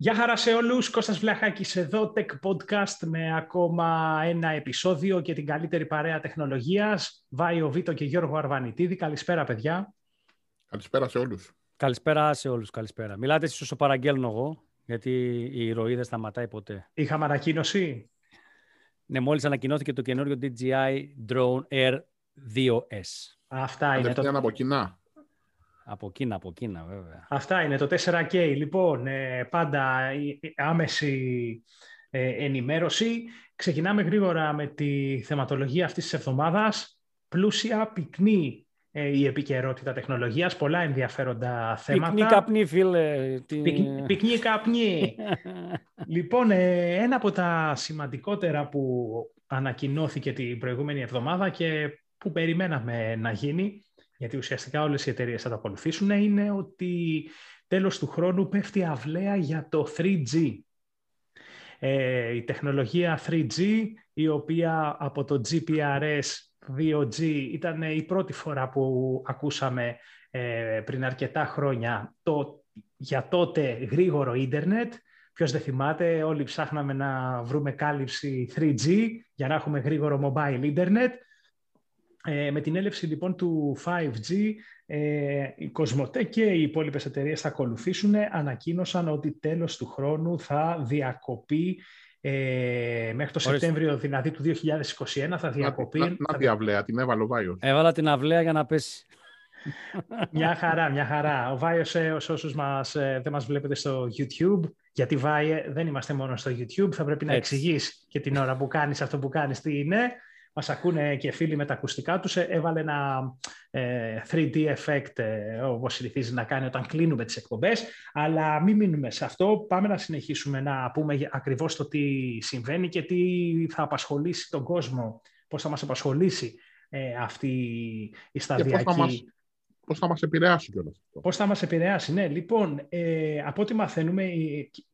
Γεια χαρά σε όλους, Κώστας Βλαχάκης εδώ, Tech Podcast με ακόμα ένα επεισόδιο και την καλύτερη παρέα τεχνολογίας. Βάιο Βίτο και Γιώργο Αρβανιτίδη. Καλησπέρα παιδιά. Καλησπέρα σε όλους. Καλησπέρα σε όλους, καλησπέρα. Μιλάτε εσείς όσο παραγγέλνω εγώ, γιατί η ροή δεν σταματάει ποτέ. Είχαμε ανακοίνωση; Ναι, μόλις ανακοινώθηκε το καινούριο DJI Drone Air 2S. Αυτά είναι το... από κοινά. Από Κίνα, από Κίνα βέβαια. Αυτά είναι το 4K. Λοιπόν, ε, πάντα άμεση ε, ενημέρωση. Ξεκινάμε γρήγορα με τη θεματολογία αυτής της εβδομάδας. Πλούσια, πυκνή ε, η επικαιρότητα τεχνολογίας, πολλά ενδιαφέροντα θέματα. Πυκνή καπνή, φίλε. Πυκνή καπνή. λοιπόν, ένα από τα σημαντικότερα που ανακοινώθηκε την προηγούμενη εβδομάδα και που περιμέναμε να γίνει γιατί ουσιαστικά όλες οι εταιρείες θα το ακολουθήσουν, είναι ότι τέλος του χρόνου πέφτει αυλαία για το 3G. Ε, η τεχνολογία 3G, η οποία από το GPRS 2G ήταν η πρώτη φορά που ακούσαμε ε, πριν αρκετά χρόνια το για τότε γρήγορο ίντερνετ. Ποιος δεν θυμάται, όλοι ψάχναμε να βρούμε κάλυψη 3G για να έχουμε γρήγορο mobile ίντερνετ. Ε, με την έλευση λοιπόν του 5G, ε, η Κοσμοτέ και οι υπόλοιπες εταιρείες θα ακολουθήσουν, ανακοίνωσαν ότι τέλος του χρόνου θα διακοπεί ε, μέχρι το Σεπτέμβριο δηλαδή του 2021 θα διακοπεί... Να, να, να αυλαία, την έβαλε ο Βάιος. Έβαλα την αυλαία για να πέσει. μια χαρά, μια χαρά. Ο Βάιος, ε, όσους μας, ε, δεν μας βλέπετε στο YouTube, γιατί Βάιε δεν είμαστε μόνο στο YouTube, θα πρέπει να εξηγείς και την ώρα που κάνεις αυτό που κάνεις τι είναι. Μας ακούνε και φίλοι με τα ακουστικά τους, ε, έβαλε ένα 3D ε, effect, ε, όπως συνηθίζει να κάνει όταν κλείνουμε τις εκπομπές, αλλά μην μείνουμε σε αυτό, πάμε να συνεχίσουμε να πούμε ακριβώς το τι συμβαίνει και τι θα απασχολήσει τον κόσμο, πώς θα μας απασχολήσει αυτή η σταδιακή... Πώς θα, μας, πώς θα μας επηρεάσει κιόλας. Πώς θα μας επηρεάσει, ναι. Λοιπόν, ε, από ό,τι μαθαίνουμε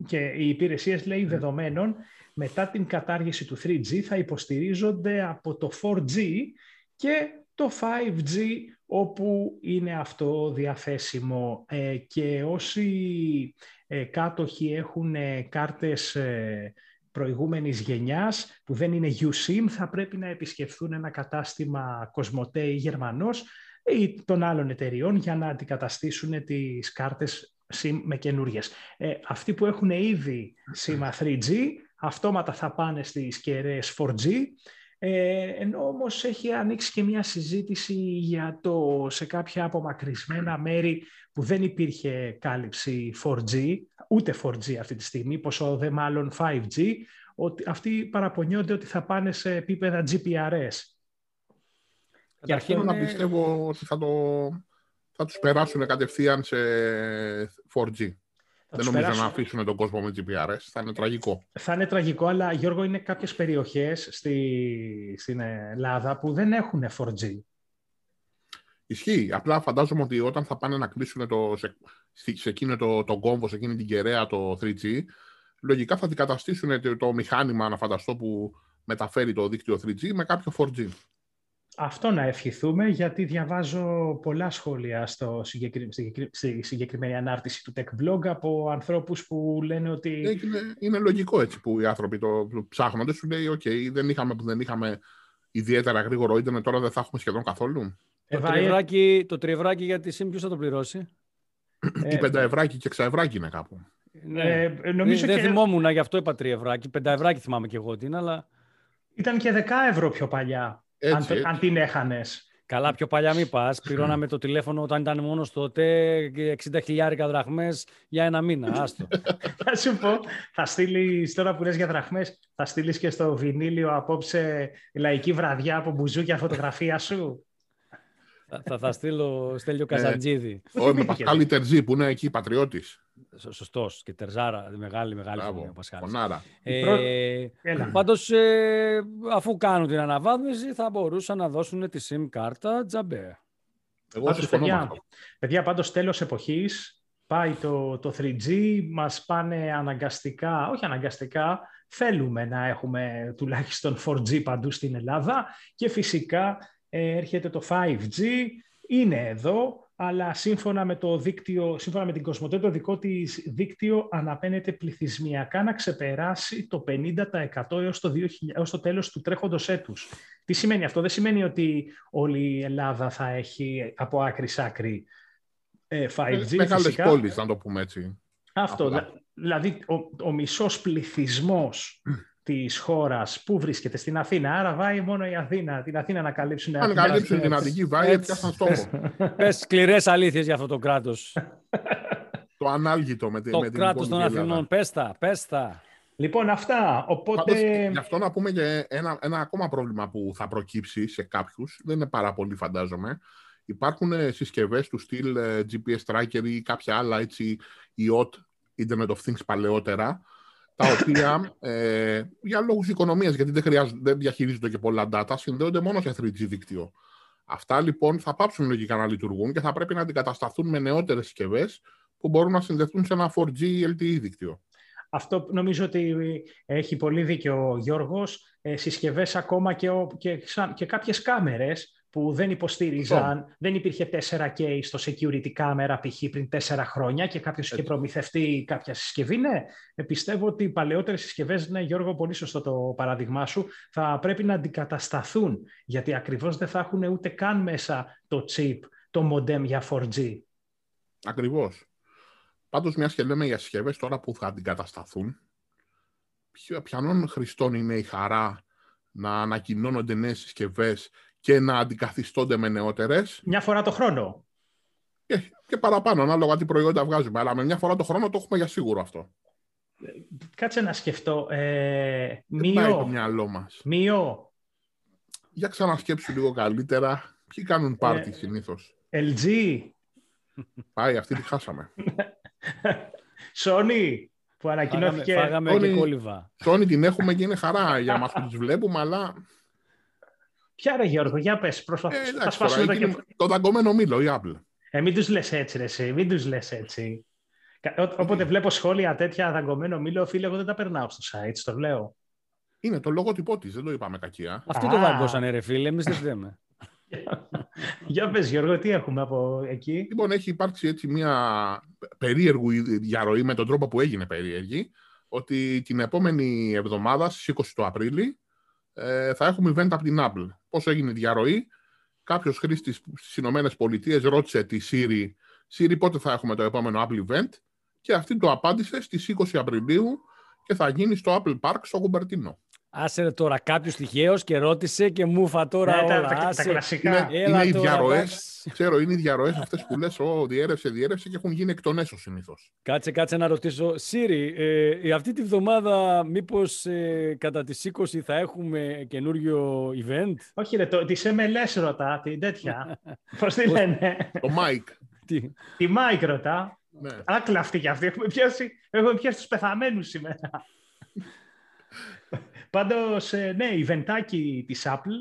και οι υπηρεσίες λέει δεδομένων μετά την κατάργηση του 3G θα υποστηρίζονται από το 4G και το 5G όπου είναι αυτό διαθέσιμο ε, και όσοι ε, κάτοχοι έχουν ε, κάρτες προηγούμενης γενιάς που δεν είναι USIM θα πρέπει να επισκεφθούν ένα κατάστημα Κοσμοτέ ή Γερμανός ή των άλλων εταιριών για να αντικαταστήσουν τις κάρτες SIM με καινούριες. αυτοί που έχουν ήδη SIM 3G αυτόματα θα πάνε στις κεραίες 4G, ε, ενώ όμως έχει ανοίξει και μια συζήτηση για το σε κάποια απομακρυσμένα μέρη που δεν υπήρχε κάλυψη 4G, ούτε 4G αυτή τη στιγμή, πόσο δε μάλλον 5G, ότι αυτοί παραπονιόνται ότι θα πάνε σε επίπεδα GPRS. Καταρχήν να πιστεύω ότι θα, το, θα τους περάσουν κατευθείαν σε 4G. Δεν νομίζω να αφήσουν τον κόσμο με GPRS. Θα είναι τραγικό. Θα είναι τραγικό, αλλά Γιώργο, είναι κάποιες περιοχές στη, στην Ελλάδα που δεν έχουν 4G. Ισχύει. Απλά φαντάζομαι ότι όταν θα πάνε να κλείσουν το, σε, σε εκείνο το, το κόμβο, σε εκείνη την κεραία το 3G, λογικά θα αντικαταστήσουν το, το μηχάνημα, να φανταστώ, που μεταφέρει το δίκτυο 3G με κάποιο 4G. Αυτό να ευχηθούμε, γιατί διαβάζω πολλά σχόλια στο στη συγκεκριμένη ανάρτηση του Tech Blog από ανθρώπους που λένε ότι... Είναι, είναι λογικό έτσι που οι άνθρωποι το ψάχνονται. Σου λέει, OK, δεν είχαμε που δεν είχαμε ιδιαίτερα γρήγορο ίντερνετ, τώρα δεν θα έχουμε σχεδόν καθόλου. Το, τριευράκι, το τριευράκι για τη ΣΥΜ ποιος θα το πληρώσει; Η πενταευράκι και εξαευράκι είναι κάπου. Ναι, ε, νομίζω δεν και... θυμόμουν, γι' αυτό είπα τριευράκι. Πενταευράκι θυμάμαι και εγώ ότι είναι, αλλά... Ήταν και 10 ευρώ πιο παλιά αν, αν την έχανες. Καλά, πιο παλιά μην πας. Πληρώναμε το τηλέφωνο όταν ήταν μόνος τότε 60 χιλιάρικα δραχμές για ένα μήνα. Άστο. θα σου πω, θα στείλεις τώρα που λες για δραχμές, θα στείλεις και στο βινίλιο απόψε λαϊκή βραδιά από μπουζούκια φωτογραφία σου; Θα, θα, θα στείλω Στέλιο Καζαντζίδη. Όχι, με Πασχάλη Τερζή που είναι εκεί πατριώτης. Σωστός. Και Τερζάρα, μεγάλη, μεγάλη φωνή ο Πασχάλης. Ε, πάντως, ε, αφού κάνουν την αναβάθμιση, θα μπορούσαν να δώσουν τη SIM κάρτα τζαμπέ. Εγώ πάντως, παιδιά, παιδιά, πάντως τέλος εποχής, πάει το, το 3G, μας πάνε αναγκαστικά, όχι αναγκαστικά, θέλουμε να έχουμε τουλάχιστον 4G παντού στην Ελλάδα και φυσικά ε, έρχεται το 5G, είναι εδώ, αλλά σύμφωνα με το δίκτυο, σύμφωνα με την Κοσμοτέ, το δικό της δίκτυο αναπαίνεται πληθυσμιακά να ξεπεράσει το 50% έως το, 2000, έως το τέλος του τρέχοντος έτους. Τι σημαίνει αυτό; Δεν σημαίνει ότι όλη η Ελλάδα θα έχει από άκρη σ' άκρη 5G. Ε, μεγάλες πόλεις, να το πούμε έτσι. Αυτό. Δηλαδή, ο, ο μισός πληθυσμός της χώρας που βρίσκεται στην Αθήνα. Άρα βάει μόνο η Αθήνα. Την Αθήνα να καλύψουν. Αν καλύψουν την Αττική, βάει έπιασαν στόχο. Πες σκληρές αλήθειες για αυτό το κράτος. το ανάλγητο με, το με την κράτος των Αθηνών. Πες τα, πες τα. Λοιπόν, αυτά. Οπότε... Πάντως, γι' αυτό να πούμε και ένα, ένα ακόμα πρόβλημα που θα προκύψει σε κάποιους. Δεν είναι πάρα πολύ, φαντάζομαι. Υπάρχουν συσκευές του στυλ ε, GPS tracker ή κάποια άλλα έτσι, IoT, Internet of Things παλαιότερα, τα οποία ε, για λόγους οικονομίας, γιατί δεν, δεν διαχειρίζονται και πολλά data, συνδέονται μόνο σε 3G δίκτυο. Αυτά λοιπόν θα πάψουν λογικά να λειτουργούν και θα πρέπει να αντικατασταθούν με νεότερες συσκευές που μπορούν να συνδεθούν σε ένα 4G LTE δίκτυο. Αυτό νομίζω ότι έχει πολύ δίκιο ο Γιώργος. Ε, συσκευές ακόμα και, και, και κάποιες κάμερες που δεν υποστήριζαν, δεν υπήρχε 4K στο security camera π.χ. πριν 4 χρόνια και κάποιος είχε προμηθευτεί κάποια συσκευή. Ναι, ε, πιστεύω ότι οι παλαιότερες συσκευές, ναι Γιώργο, πολύ σωστό το παράδειγμά σου, θα πρέπει να αντικατασταθούν, γιατί ακριβώς δεν θα έχουν ούτε καν μέσα το chip, το modem για 4G. Ακριβώς. Πάντως, μιας και λέμε για συσκευές τώρα που θα αντικατασταθούν, ποιανών χρηστών είναι η χαρά να ανακοινώνονται νέες συσκευές και να αντικαθιστώνται με νεότερες. Μια φορά το χρόνο. Και, και παραπάνω, ανάλογα τι προϊόντα βγάζουμε. Αλλά με μια φορά το χρόνο το έχουμε για σίγουρο αυτό. Κάτσε να σκεφτώ. Ε, μειώ. πάει το μυαλό μας. Μειώ. Για ξανασκέψου λίγο καλύτερα. Ποιοι κάνουν πάρτι ε, συνήθως; LG. Πάει, αυτή τη χάσαμε. Sony που ανακοινώθηκε. Φάγαμε, φάγαμε και κόλληβα. Sony την έχουμε και είναι χαρά για μας που τις βλέπουμε, αλλά Ποια ρε Γιώργο, για πες, προσπαθείς. Ε, το, και... το δαγκωμένο μήλο, η Apple. Ε, μην τους λες έτσι ρε εσύ, μην τους λες έτσι. Όποτε βλέπω σχόλια τέτοια δαγκωμένο μήλο, φίλε, εγώ δεν τα περνάω στο site, το λέω. Είναι το λογότυπό της, δεν το είπαμε κακία. Αυτοί το δαγκώσανε ρε φίλε, εμείς δεν φταίμε. Για πες Γιώργο, τι έχουμε από εκεί; Λοιπόν, έχει υπάρξει έτσι μια περίεργη διαρροή με τον τρόπο που έγινε περίεργη, ότι την επόμενη εβδομάδα, στις 20 του Απρίλη, ε, θα έχουμε event από την Apple. Πώς έγινε η διαρροή, κάποιος χρήστης στις Ηνωμένες Πολιτείες ρώτησε τη Siri, Siri πότε θα έχουμε το επόμενο Apple event; Και αυτή το απάντησε στις 20 Απριλίου και θα γίνει στο Apple Park στο Κουμπερτίνο. Άσε τώρα κάποιος τυχαίος και ρώτησε και μου φα τώρα ναι, όλα. Τα, τα, κλασικά. Είναι, είναι οι διαρροές. Ξέρω, είναι οι διαρροές αυτές που λες: Ω, διέρευσε, διέρευσε και έχουν γίνει εκ των έσω συνήθως. Κάτσε, κάτσε να ρωτήσω. Σύρι, ε, αυτή τη βδομάδα μήπως ε, κατά τις 20 θα έχουμε καινούριο event; Όχι, ρε, το, τη MLS ρωτά, την τέτοια. Πώς τη λένε; το Mike. τη, τη Mike ρωτά. Ναι. Άκλαυτη κι αυτή. Έχουμε πιάσει, έχουμε πιάσει τους πεθαμένους σήμερα. Πάντως, ε, ναι, η βεντάκι της Apple,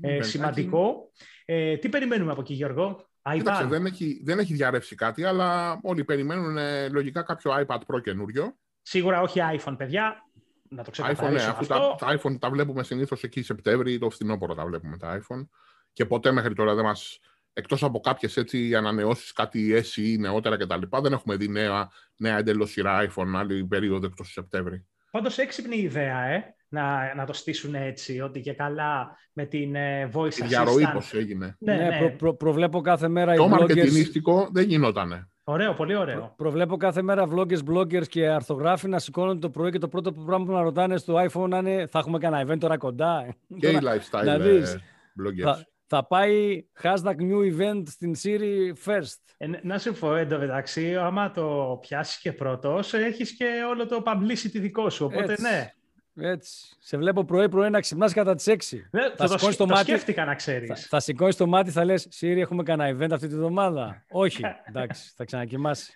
ε, σημαντικό. Ε, τι περιμένουμε από εκεί, Γιώργο; Κοίταξε, δεν έχει, δεν έχει διαρρεύσει κάτι, αλλά όλοι περιμένουν ε, λογικά κάποιο iPad Pro καινούριο. Σίγουρα όχι iPhone, παιδιά. Να το ξεκαθαρίσουμε iPhone, ναι, αφού τα, τα, iPhone τα βλέπουμε συνήθως εκεί Σεπτέμβρη ή το φθινόπωρο τα βλέπουμε τα iPhone. Και ποτέ μέχρι τώρα δεν μας... Εκτός από κάποιες έτσι ανανεώσεις, κάτι SE νεότερα κτλ. Δεν έχουμε δει νέα, νέα εντελώς σειρά iPhone άλλη περίοδο εκτός του Σεπτέμβρη. Πάντως έξυπνη ιδέα, ε να, να το στήσουν έτσι, ότι και καλά με την ε, voice assistant. Διαρροή πώς έγινε. Ναι, ναι, ναι. Προ, προ, προβλέπω κάθε μέρα Το μαρκετινίστικο δεν γινότανε. Ωραίο, πολύ ωραίο. Προ, προβλέπω κάθε μέρα vloggers, bloggers και αρθογράφοι να σηκώνονται το πρωί και το πρώτο πράγμα που να ρωτάνε στο iPhone να είναι θα έχουμε κανένα event τώρα κοντά; Και οι lifestyle να δεις, ε, bloggers. Θα, θα πάει hashtag new event στην Siri first. Ε, να σου πω εντωμεταξύ, άμα το πιάσει και πρώτος, έχεις και όλο το publicity δικό σου. Οπότε Έτσι. ναι. Έτσι. Σε βλέπω πρωί-πρωί να ξυπνάς κατά τις 6. Ναι, θα, θα το, το, μάτι, σκέφτηκα να ξέρεις. Θα, θα σηκώνεις το μάτι, θα λες: Σύρι, έχουμε κανένα event αυτή τη βδομάδα. Όχι. Εντάξει, θα ξανακοιμάσεις.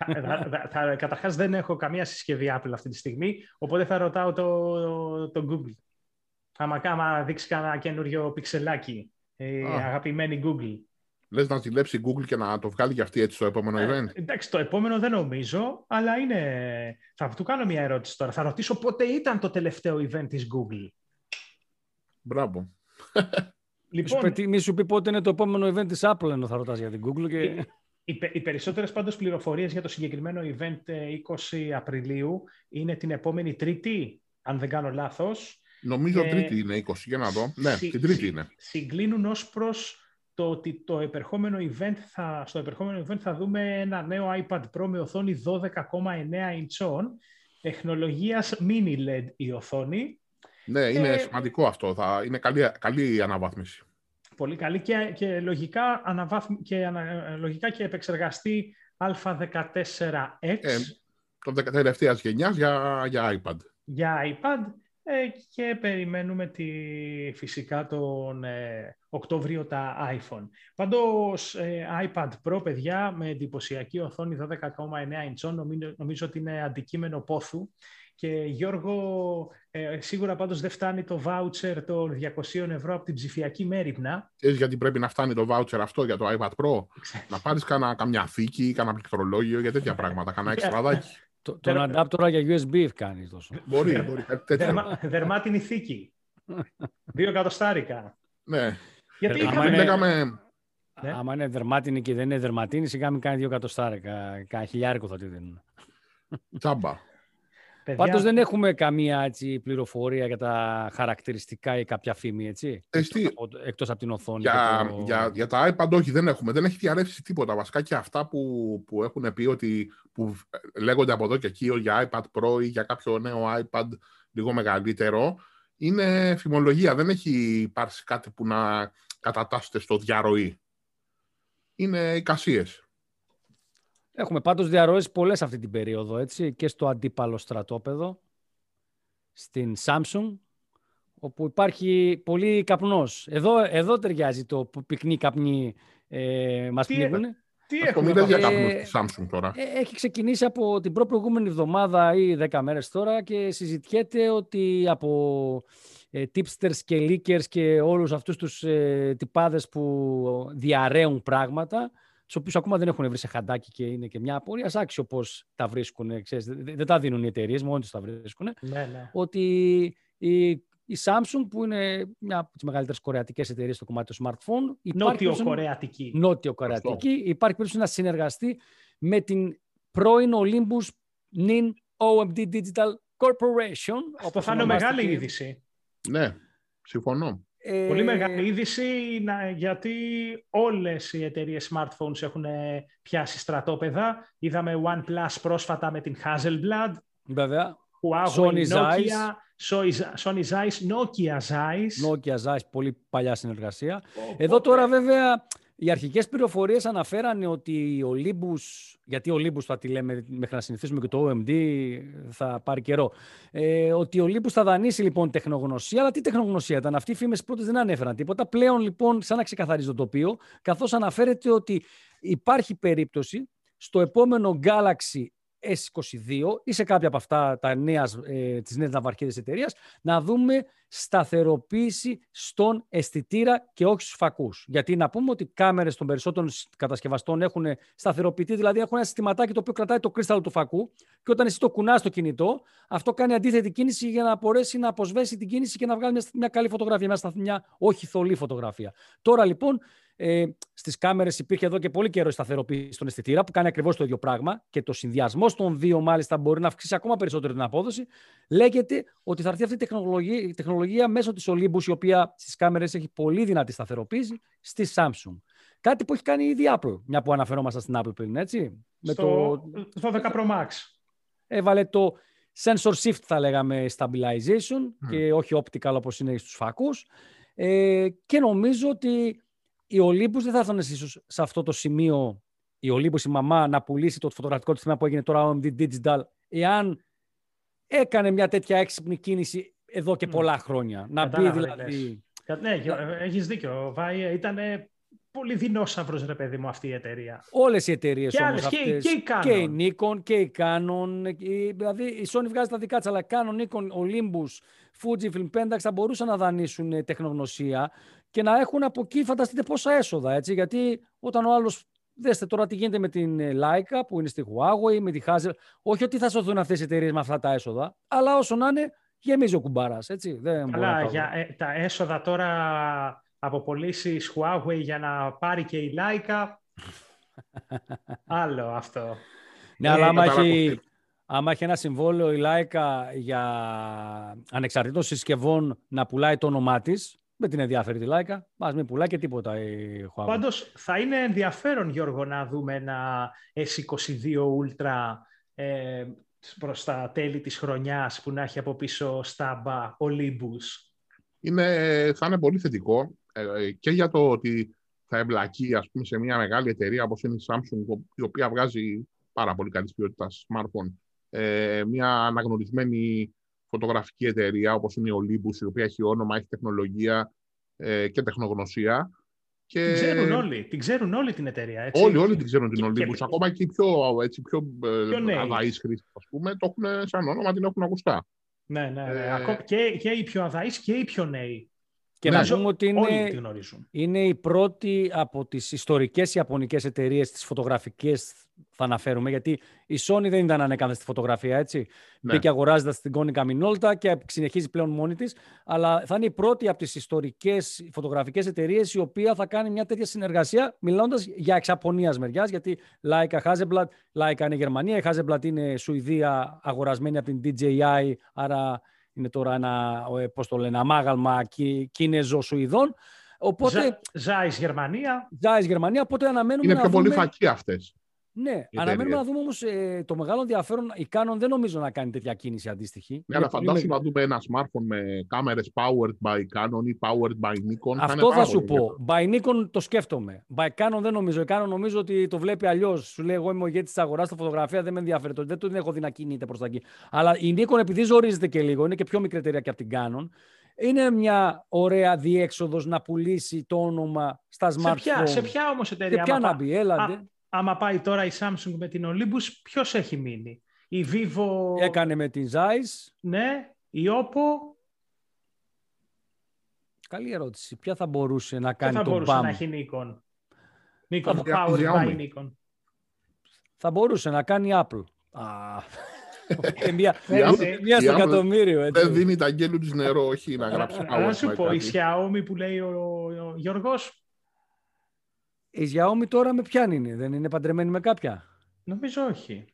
Καταρχάς, δεν έχω καμία συσκευή Apple αυτή τη στιγμή, οπότε θα ρωτάω το, το Google. Άμα, άμα δείξεις κανένα καινούριο πιξελάκι, η αγαπημένη Google. Λες να ζηλέψει η Google και να το βγάλει για αυτή έτσι στο επόμενο ε, event. Εντάξει, το επόμενο δεν νομίζω, αλλά είναι. Θα του κάνω μια ερώτηση τώρα. Θα ρωτήσω πότε ήταν το τελευταίο event της Google. Μπράβο. Λοιπόν... Μη σου πει πότε είναι το επόμενο event της Apple, ενώ θα ρωτάς για την Google. Και... Οι, οι περισσότερες πάντως πληροφορίες για το συγκεκριμένο event 20 ε, Απριλίου είναι την επόμενη Τρίτη, αν δεν κάνω λάθος. Νομίζω ε, Τρίτη είναι 20, για να δω. Ναι, την Τρίτη είναι. Συγκλίνουν ως προς το ότι το επερχόμενο event θα, στο επερχόμενο event θα δούμε ένα νέο iPad Pro με οθόνη 12,9 ιντσών, τεχνολογίας mini LED η οθόνη. Ναι, είναι ε, σημαντικό αυτό. Θα, είναι καλή, καλή αναβάθμιση. Πολύ καλή και, και, λογικά, αναβάθμ, και ανα, λογικά και επεξεργαστή Α14X. Ε, το τελευταίας γενιάς για, για iPad. Για iPad ε, και περιμένουμε τη, φυσικά τον ε, Οκτώβριο τα iPhone. Πάντως ε, iPad Pro, παιδιά, με εντυπωσιακή οθόνη 12,9 inch, νομίζω, νομίζω ότι είναι αντικείμενο πόθου. Και Γιώργο, ε, σίγουρα πάντως δεν φτάνει το voucher των 200 ευρώ από την ψηφιακή μέρημνα. Ξέρεις γιατί πρέπει να φτάνει το voucher αυτό για το iPad Pro; να πάρεις κανένα, καμιά θήκη, κανένα πληκτρολόγιο για τέτοια πράγματα, κανένα εξτραδάκι. Το, τον adapter για USB κάνει τόσο. Μπορεί, μπορεί. Δερμα, δερμάτινη θήκη. Δύο εκατοστάρικα. Ναι. Γιατί είχαμε... είναι... λέγαμε... Ναι. Άμα είναι δερμάτινη και δεν είναι δερματίνη, σιγά μην κάνει δύο εκατοστάρικα. Κάνα χιλιάρικο θα τη δίνουν. Τσάμπα. Παιδιά... Πάντως δεν έχουμε καμία έτσι, πληροφορία για τα χαρακτηριστικά ή κάποια φήμη, έτσι, Εστί... εκτός από την οθόνη. Για, το... για, για τα iPad όχι, δεν έχουμε. Δεν έχει διαρρεύσει τίποτα. Βασικά και αυτά που, που έχουν πει ότι που λέγονται από εδώ και εκεί για iPad Pro ή για κάποιο νέο iPad λίγο μεγαλύτερο, είναι φημολογία. Δεν έχει υπάρξει κάτι που να κατατάσσεται στο διαρροή. Είναι εικασίες. Έχουμε πάντως διαρροές πολλές αυτή την περίοδο, έτσι, και στο αντίπαλο στρατόπεδο, στην Samsung, όπου υπάρχει πολύ καπνός. Εδώ, εδώ ταιριάζει το πυκνή καπνί ε, μας πνίγουνε. Τι έχουμε για ε, Samsung τώρα. Ε, έχει ξεκινήσει από την προηγούμενη εβδομάδα ή δέκα μέρες τώρα και συζητιέται ότι από ε, tipsters και leakers και όλους αυτούς τους ε, τυπάδες που διαρρέουν πράγματα τους οποίους ακόμα δεν έχουν βρει σε χαντάκι και είναι και μια απορία άξιο πώς τα βρίσκουν. δεν τα δίνουν οι εταιρείες, μόνοι τους τα βρίσκουν. Ναι, ναι. Ότι η, η Samsung, που είναι μια από τις μεγαλύτερες κορεατικές εταιρείες στο κομμάτι του smartphone. Νότιο-κορεατική. Νότιο-κορεατική. Υπάρχει περίπτωση να συνεργαστεί με την πρώην Olympus NIN OMD Digital Corporation. Αυτό θα είναι μεγάλη είδηση. Ναι, συμφωνώ. Πολύ μεγάλη είδηση γιατί όλες οι εταιρείες smartphones έχουν πιάσει στρατόπεδα. Είδαμε OnePlus πρόσφατα με την Hasselblad. Βέβαια. Huawei, Sony Nokia, Sony Zeiss, Nokia Zeiss. Nokia Zeiss, πολύ παλιά συνεργασία. Εδώ τώρα βέβαια οι αρχικές πληροφορίες αναφέρανε ότι ο Olympus, γιατί ο Olympus θα τη λέμε μέχρι να συνηθίσουμε και το OMD θα πάρει καιρό, ε, ότι ο Olympus θα δανείσει λοιπόν τεχνογνωσία, αλλά τι τεχνογνωσία ήταν, αυτοί οι φήμες πρώτες δεν ανέφεραν τίποτα, πλέον λοιπόν σαν να ξεκαθαρίζει το τοπίο, καθώς αναφέρεται ότι υπάρχει περίπτωση στο επόμενο Galaxy S22 ή σε κάποια από αυτά τα νέας, ε, τις νέες ναυαρχίδες εταιρείας να δούμε σταθεροποίηση στον αισθητήρα και όχι στους φακούς. Γιατί να πούμε ότι οι κάμερες των περισσότερων κατασκευαστών έχουν σταθεροποιητή, δηλαδή έχουν ένα συστηματάκι το οποίο κρατάει το κρίσταλο του φακού και όταν εσύ το κουνάς στο κινητό, αυτό κάνει αντίθετη κίνηση για να μπορέσει να αποσβέσει την κίνηση και να βγάλει μια, μια καλή φωτογραφία, μια, μια όχι θολή φωτογραφία. Τώρα λοιπόν ε, Στις κάμερες υπήρχε εδώ και πολύ καιρό η σταθεροποίηση στον αισθητήρα που κάνει ακριβώς το ίδιο πράγμα και το συνδυασμό των δύο μάλιστα μπορεί να αυξήσει ακόμα περισσότερο την απόδοση. Λέγεται ότι θα έρθει αυτή η τεχνολογία, η τεχνολογία μέσω της Olympus, η οποία στις κάμερες έχει πολύ δυνατή σταθεροποίηση, στη Samsung. Κάτι που έχει κάνει ήδη η Apple, μια που αναφερόμαστε στην Apple πριν, έτσι. Στο, Με το... 12 Pro Max. Έβαλε το sensor shift, θα λέγαμε, stabilization και όχι optical όπως είναι στους φακούς. Ε, και νομίζω ότι η Olympus δεν θα έρθουν ίσως σε αυτό το σημείο η Olympus η μαμά να πουλήσει το φωτογραφικό της θέμα που έγινε τώρα OMD Digital εάν έκανε μια τέτοια έξυπνη κίνηση εδώ και πολλά χρόνια. Να πει δηλαδή... Ναι, έχεις δίκιο. Βάη ήταν πολύ δεινόσαυρος ρε παιδί μου αυτή η εταιρεία. Όλες οι εταιρείες και όμως και, αυτές. Και η Canon. Και η Nikon και η Canon. δηλαδή η Sony βγάζει τα δικά της, αλλά Canon, Nikon, Olympus, Fujifilm, Pentax θα μπορούσαν να δανείσουν τεχνογνωσία και να έχουν από εκεί φανταστείτε πόσα έσοδα, έτσι, γιατί όταν ο άλλος Δέστε τώρα τι γίνεται με την ε, Leica που είναι στη Huawei, με τη Hazel. Όχι ότι θα σωθούν αυτές οι εταιρείες με αυτά τα έσοδα, αλλά όσο να είναι, γεμίζει ο κουμπάρας. Αλλά για, ε, τα έσοδα τώρα από πωλήσει Huawei για να πάρει και η Leica. Άλλο αυτό. Ναι, αλλά άμα έχει, άμα έχει ένα συμβόλαιο η Λάικα για ανεξαρτήτως συσκευών να πουλάει το όνομά της, με την ενδιαφέρει τη Λάικα, μας μην πουλάει και τίποτα η Huawei. Πάντως θα είναι ενδιαφέρον Γιώργο να δούμε ένα S22 Ultra ε, προς τα τέλη της χρονιάς που να έχει από πίσω στάμπα Olympus. Είναι, θα είναι πολύ θετικό ε, και για το ότι θα εμπλακεί ας πούμε, σε μια μεγάλη εταιρεία όπως είναι η Samsung η οποία βγάζει πάρα πολύ καλής ποιότητας smartphone ε, μια αναγνωρισμένη φωτογραφική εταιρεία όπως είναι η Olympus η οποία έχει όνομα, έχει τεχνολογία ε, και τεχνογνωσία και... Την ξέρουν όλοι, την ξέρουν όλοι την εταιρεία. Έτσι. Όλοι, όλοι την ξέρουν την Olympus. Και... Ακόμα και οι πιο, έτσι, πιο, πιο αδαείς χρήστες, ας πούμε, το έχουν σαν όνομα, την έχουν ακουστά. Ναι, ναι, ναι. Ε... Και, και οι πιο αδαείς και οι πιο νέοι. Και να πούμε ότι είναι, είναι η πρώτη από τις ιστορικές ιαπωνικές εταιρείες, τις φωτογραφικές θα αναφέρουμε, γιατί η Sony δεν ήταν ανέκαθεν στη φωτογραφία, έτσι. Ναι. Μπήκε αγοράζοντας την Konica Minolta και συνεχίζει πλέον μόνη της. Αλλά θα είναι η πρώτη από τις ιστορικές φωτογραφικές εταιρείες η οποία θα κάνει μια τέτοια συνεργασία, μιλώντας για εξαπονίας μεριάς. Γιατί Leica Hasselblad, Leica είναι Γερμανία, η Hasselblad είναι Σουηδία, αγορασμένη από την DJI, άρα είναι τώρα ένα, ε, πώς το λένε, αμάγαλμα Κίνεζο-Σουηδών. Οπότε... Ζάις Γερμανία. Ζάις Γερμανία, οπότε αναμένουμε Είναι πιο πολύ φακή αυτές. Ναι, αναμένουμε να δούμε όμως ε, το μεγάλο ενδιαφέρον. Η Canon δεν νομίζω να κάνει τέτοια κίνηση αντίστοιχη. Ναι, αλλά φαντάσου να δούμε ένα smartphone με κάμερες powered by Canon ή powered by Nikon. Αυτό θα, θα σου πω. By Nikon το σκέφτομαι. By Canon δεν νομίζω. Η Canon νομίζω ότι το βλέπει αλλιώς. Σου λέει: Εγώ είμαι ο ηγέτης της αγοράς στη φωτογραφία, δεν με ενδιαφέρει. Δεν το έχω δει να κινείται προς τα εκεί. Αλλά η Nikon επειδή ζορίζεται και λίγο, είναι και πιο μικρή εταιρεία και από την Canon. Είναι μια ωραία διέξοδος να πουλήσει το όνομα στα smartphone. Σε ποια, σε ποια όμως εταιρεία. Σε ποια να μπει, έλατε άμα πάει τώρα η Samsung με την Olympus, ποιος έχει μείνει; Η Vivo... Έκανε με την Zeiss. Ναι, η Oppo. Καλή ερώτηση. Ποια θα μπορούσε να κάνει το BAM. θα μπορούσε να έχει Nikon; Nikon Power by Nikon. Θα μπορούσε να κάνει Apple. μια, μια στο εκατομμύριο. Δεν δίνει τα αγγέλους της νερό, όχι να γράψει. Να σου πω, η Xiaomi που λέει ο, ο Γιώργος, η Xiaomi τώρα με ποιαν είναι, δεν είναι παντρεμένη με κάποια; Νομίζω όχι.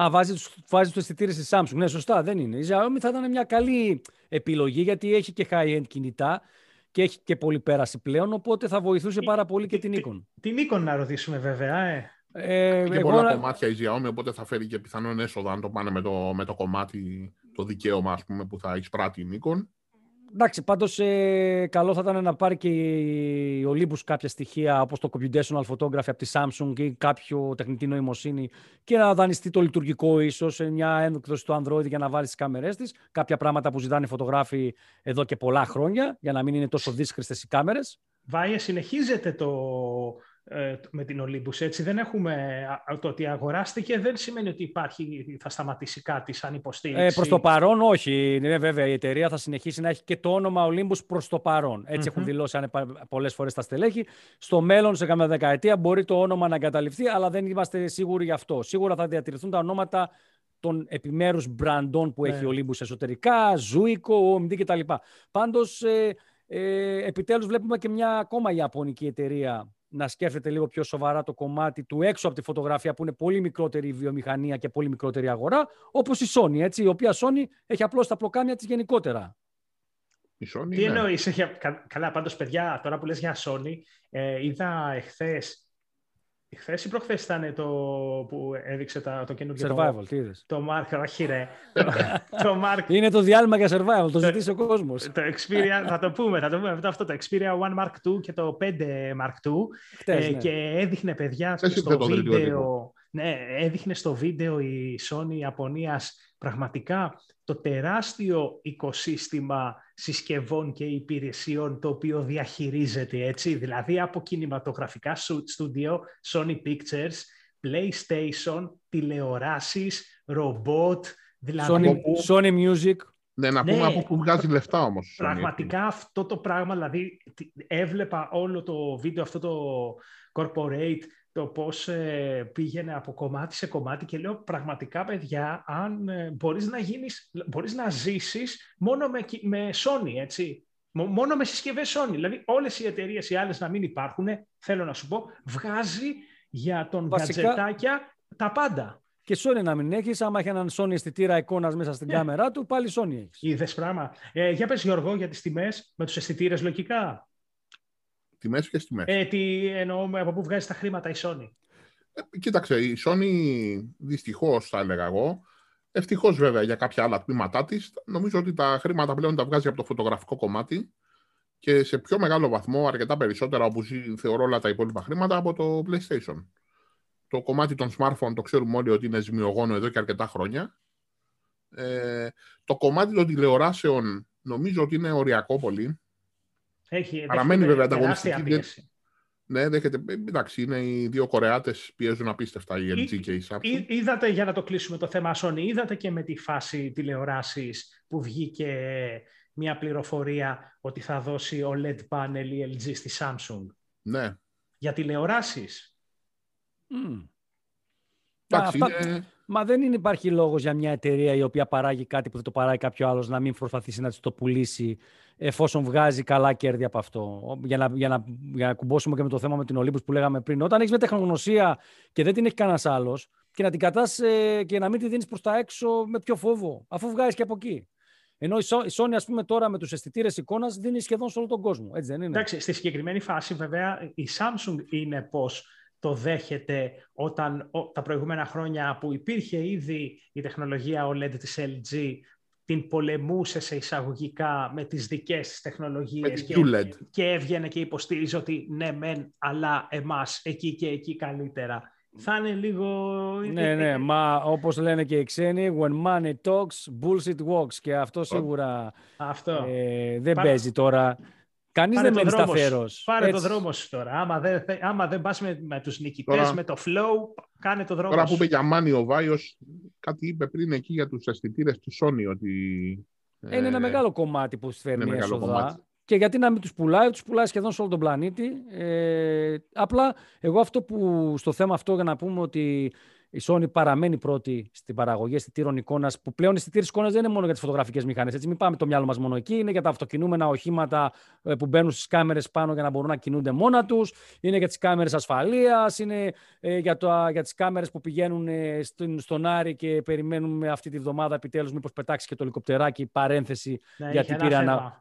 Α, βάζει, βάζει το αισθητήριο στη Samsung. Ναι, σωστά, δεν είναι. Η Xiaomi θα ήταν μια καλή επιλογή γιατί έχει και high-end κινητά και έχει και πολύ πέραση πλέον, οπότε θα βοηθούσε πάρα πολύ και την Nikon. Την Nikon να ρωτήσουμε βέβαια, ε. Ε, και πολλά κομμάτια η Xiaomi, οπότε θα φέρει και πιθανόν έσοδα αν το πάνε με το, με το κομμάτι, το δικαίωμα ας πούμε, που θα εισπράττει η Nikon. Εντάξει, πάντως ε, καλό θα ήταν να πάρει και η Olympus κάποια στοιχεία όπως το computational photography από τη Samsung ή κάποιο τεχνητή νοημοσύνη και να δανειστεί το λειτουργικό ίσως σε μια έκδοση του Android για να βάλει τις κάμερές της. Κάποια πράγματα που ζητάνε οι φωτογράφοι εδώ και πολλά χρόνια για να μην είναι τόσο δύσκολε οι κάμερες. Βάιε, συνεχίζεται το, ε, με την Olympus. Έτσι δεν έχουμε το ότι αγοράστηκε δεν σημαίνει ότι υπάρχει, θα σταματήσει κάτι σαν υποστήριξη. Ε, προς το παρόν όχι. Ναι, βέβαια η εταιρεία θα συνεχίσει να έχει και το όνομα Olympus προς το παρόν. Έτσι έχουν δηλώσει πολλές φορές τα στελέχη. Στο μέλλον σε καμιά δεκαετία μπορεί το όνομα να εγκαταλειφθεί αλλά δεν είμαστε σίγουροι γι' αυτό. Σίγουρα θα διατηρηθούν τα ονόματα των επιμέρους μπραντών που έχει ο ναι. Olympus εσωτερικά, Zuiko, OMD κτλ. Πάντως, ε, ε, επιτέλους βλέπουμε και μια ακόμα Ιαπωνική εταιρεία να σκέφτεται λίγο πιο σοβαρά το κομμάτι του έξω από τη φωτογραφία που είναι πολύ μικρότερη βιομηχανία και πολύ μικρότερη αγορά, όπως η Sony, έτσι, η οποία Sony έχει απλώς τα πλοκάμια της γενικότερα. Η Sony, Τι ναι. εννοείς, καλά πάντως παιδιά, τώρα που λες για Sony, ε, είδα εχθές Χθες ή προχθές ήταν το που έδειξε τα, το καινούργιο. Survival, το, τι είδες; Το Mark, όχι ρε. το, Mark, Είναι το διάλειμμα για survival, το ζητήσει ο κόσμος. Το Xperia, θα το πούμε, θα το πούμε αυτό, το Xperia One Mark II και το 5 Mark II. ε, ναι. Και έδειχνε παιδιά στο βίντεο. Ναι, έδειχνε στο βίντεο η Sony Ιαπωνίας πραγματικά το τεράστιο οικοσύστημα συσκευών και υπηρεσιών το οποίο διαχειρίζεται έτσι, δηλαδή από κινηματογραφικά στούντιο, Sony Pictures, PlayStation, τηλεοράσεις, ρομπότ, δηλαδή... Sony, Sony Music. Ναι, να πούμε ναι, από πού βγάζει λεφτά όμως. Πραγματικά αυτό το πράγμα, δηλαδή έβλεπα όλο το βίντεο αυτό το corporate το πώς ε, πήγαινε από κομμάτι σε κομμάτι και λέω πραγματικά παιδιά αν ε, μπορείς να γίνεις, μπορείς να ζήσεις μόνο με, με Sony, έτσι. Μόνο με συσκευές Sony. Δηλαδή, όλες οι εταιρείες οι άλλες να μην υπάρχουν, θέλω να σου πω, βγάζει για τον Βασικά... τα πάντα. Και Sony να μην έχεις, άμα έχει έναν Sony αισθητήρα εικόνα μέσα στην yeah. Ναι. κάμερά του, πάλι Sony έχεις. Είδες πράγμα. Ε, για πες, Γιώργο, για τις τιμές με τους αισθητήρες λογικά. Τιμές και τιμές. Ε, τι εννοούμε, από πού βγάζει τα χρήματα η Sony. Ε, κοίταξε, η Sony δυστυχώς, θα έλεγα εγώ, ευτυχώς βέβαια για κάποια άλλα τμήματά της, νομίζω ότι τα χρήματα πλέον τα βγάζει από το φωτογραφικό κομμάτι και σε πιο μεγάλο βαθμό, αρκετά περισσότερα, όπως θεωρώ όλα τα υπόλοιπα χρήματα, από το PlayStation. Το κομμάτι των smartphone το ξέρουμε όλοι ότι είναι ζημιογόνο εδώ και αρκετά χρόνια. Ε, το κομμάτι των τηλεοράσεων νομίζω ότι είναι οριακό πολύ. Έχει, Παραμένει βέβαια ανταγωνιστική. Ναι, δέχεται. Εντάξει, είναι οι δύο Κορεάτες πιέζουν απίστευτα, η LG και η Samsung. Είδατε, για να το κλείσουμε το θέμα Sony, είδατε και με τη φάση τηλεοράση που βγήκε μια πληροφορία ότι θα δώσει OLED panel η LG στη Samsung; Ναι. Για τηλεοράσεις. Εντάξει, Μα δεν είναι, υπάρχει λόγος για μια εταιρεία η οποία παράγει κάτι που δεν το παράγει κάποιο άλλος να μην προσπαθήσει να το πουλήσει εφόσον βγάζει καλά κέρδη από αυτό. Για να, για να, για να κουμπώσουμε και με το θέμα με την Ολύμπους που λέγαμε πριν. Όταν έχεις μια τεχνογνωσία και δεν την έχει κανένας άλλος και να την κατάς ε, και να μην τη δίνεις προς τα έξω με πιο φόβο, αφού βγάζει και από εκεί. Ενώ η Sony, ας πούμε, τώρα με τους αισθητήρες εικόνας δίνει σχεδόν σε όλο τον κόσμο. Έτσι δεν είναι; Εντάξει, στη συγκεκριμένη φάση, βέβαια, η Samsung είναι πώς το δέχεται όταν τα προηγούμενα χρόνια που υπήρχε ήδη η τεχνολογία OLED της LG την πολεμούσε σε εισαγωγικά με τις δικές της τεχνολογίες και, και έβγαινε και υποστήριζε ότι ναι μεν, αλλά εμάς εκεί και εκεί καλύτερα. Θα είναι λίγο... Ναι, ναι, μα όπως λένε και οι ξένοι, when money talks, bullshit walks και αυτό σίγουρα αυτό. Ε, δεν παίζει τώρα. Κανείς δεν μένει σταθερός. Πάρε το δρόμος σου τώρα. Άμα δεν, άμα δεν πας με, με τους νικητές, με το flow, κάνε το δρόμος Τώρα που είπε για Μάνι ο Βάιος, κάτι είπε πριν εκεί για τους αισθητήρες του Sony. Ότι, ε, είναι ένα μεγάλο κομμάτι που φέρνει έσοδα. Και γιατί να μην τους πουλάει, τους πουλάει σχεδόν σε όλο τον πλανήτη. Ε, απλά εγώ αυτό που στο θέμα αυτό για να πούμε ότι η Sony παραμένει πρώτη στην παραγωγή αισθητήρων εικόνας, που πλέον οι αισθητήρες εικόνας δεν είναι μόνο για τις φωτογραφικές μηχανές. Έτσι, μην πάμε το μυαλό μας μόνο εκεί. Είναι για τα αυτοκινούμενα οχήματα ε, που μπαίνουν στις κάμερες πάνω για να μπορούν να κινούνται μόνα τους. Είναι για τις κάμερες ασφαλείας. Είναι ε, για, το, για τις κάμερες που πηγαίνουν ε, στον, στον Άρη και περιμένουμε αυτή τη βδομάδα επιτέλους μήπως πετάξει και το ελικοπτεράκι. Παρένθεση ναι, γιατί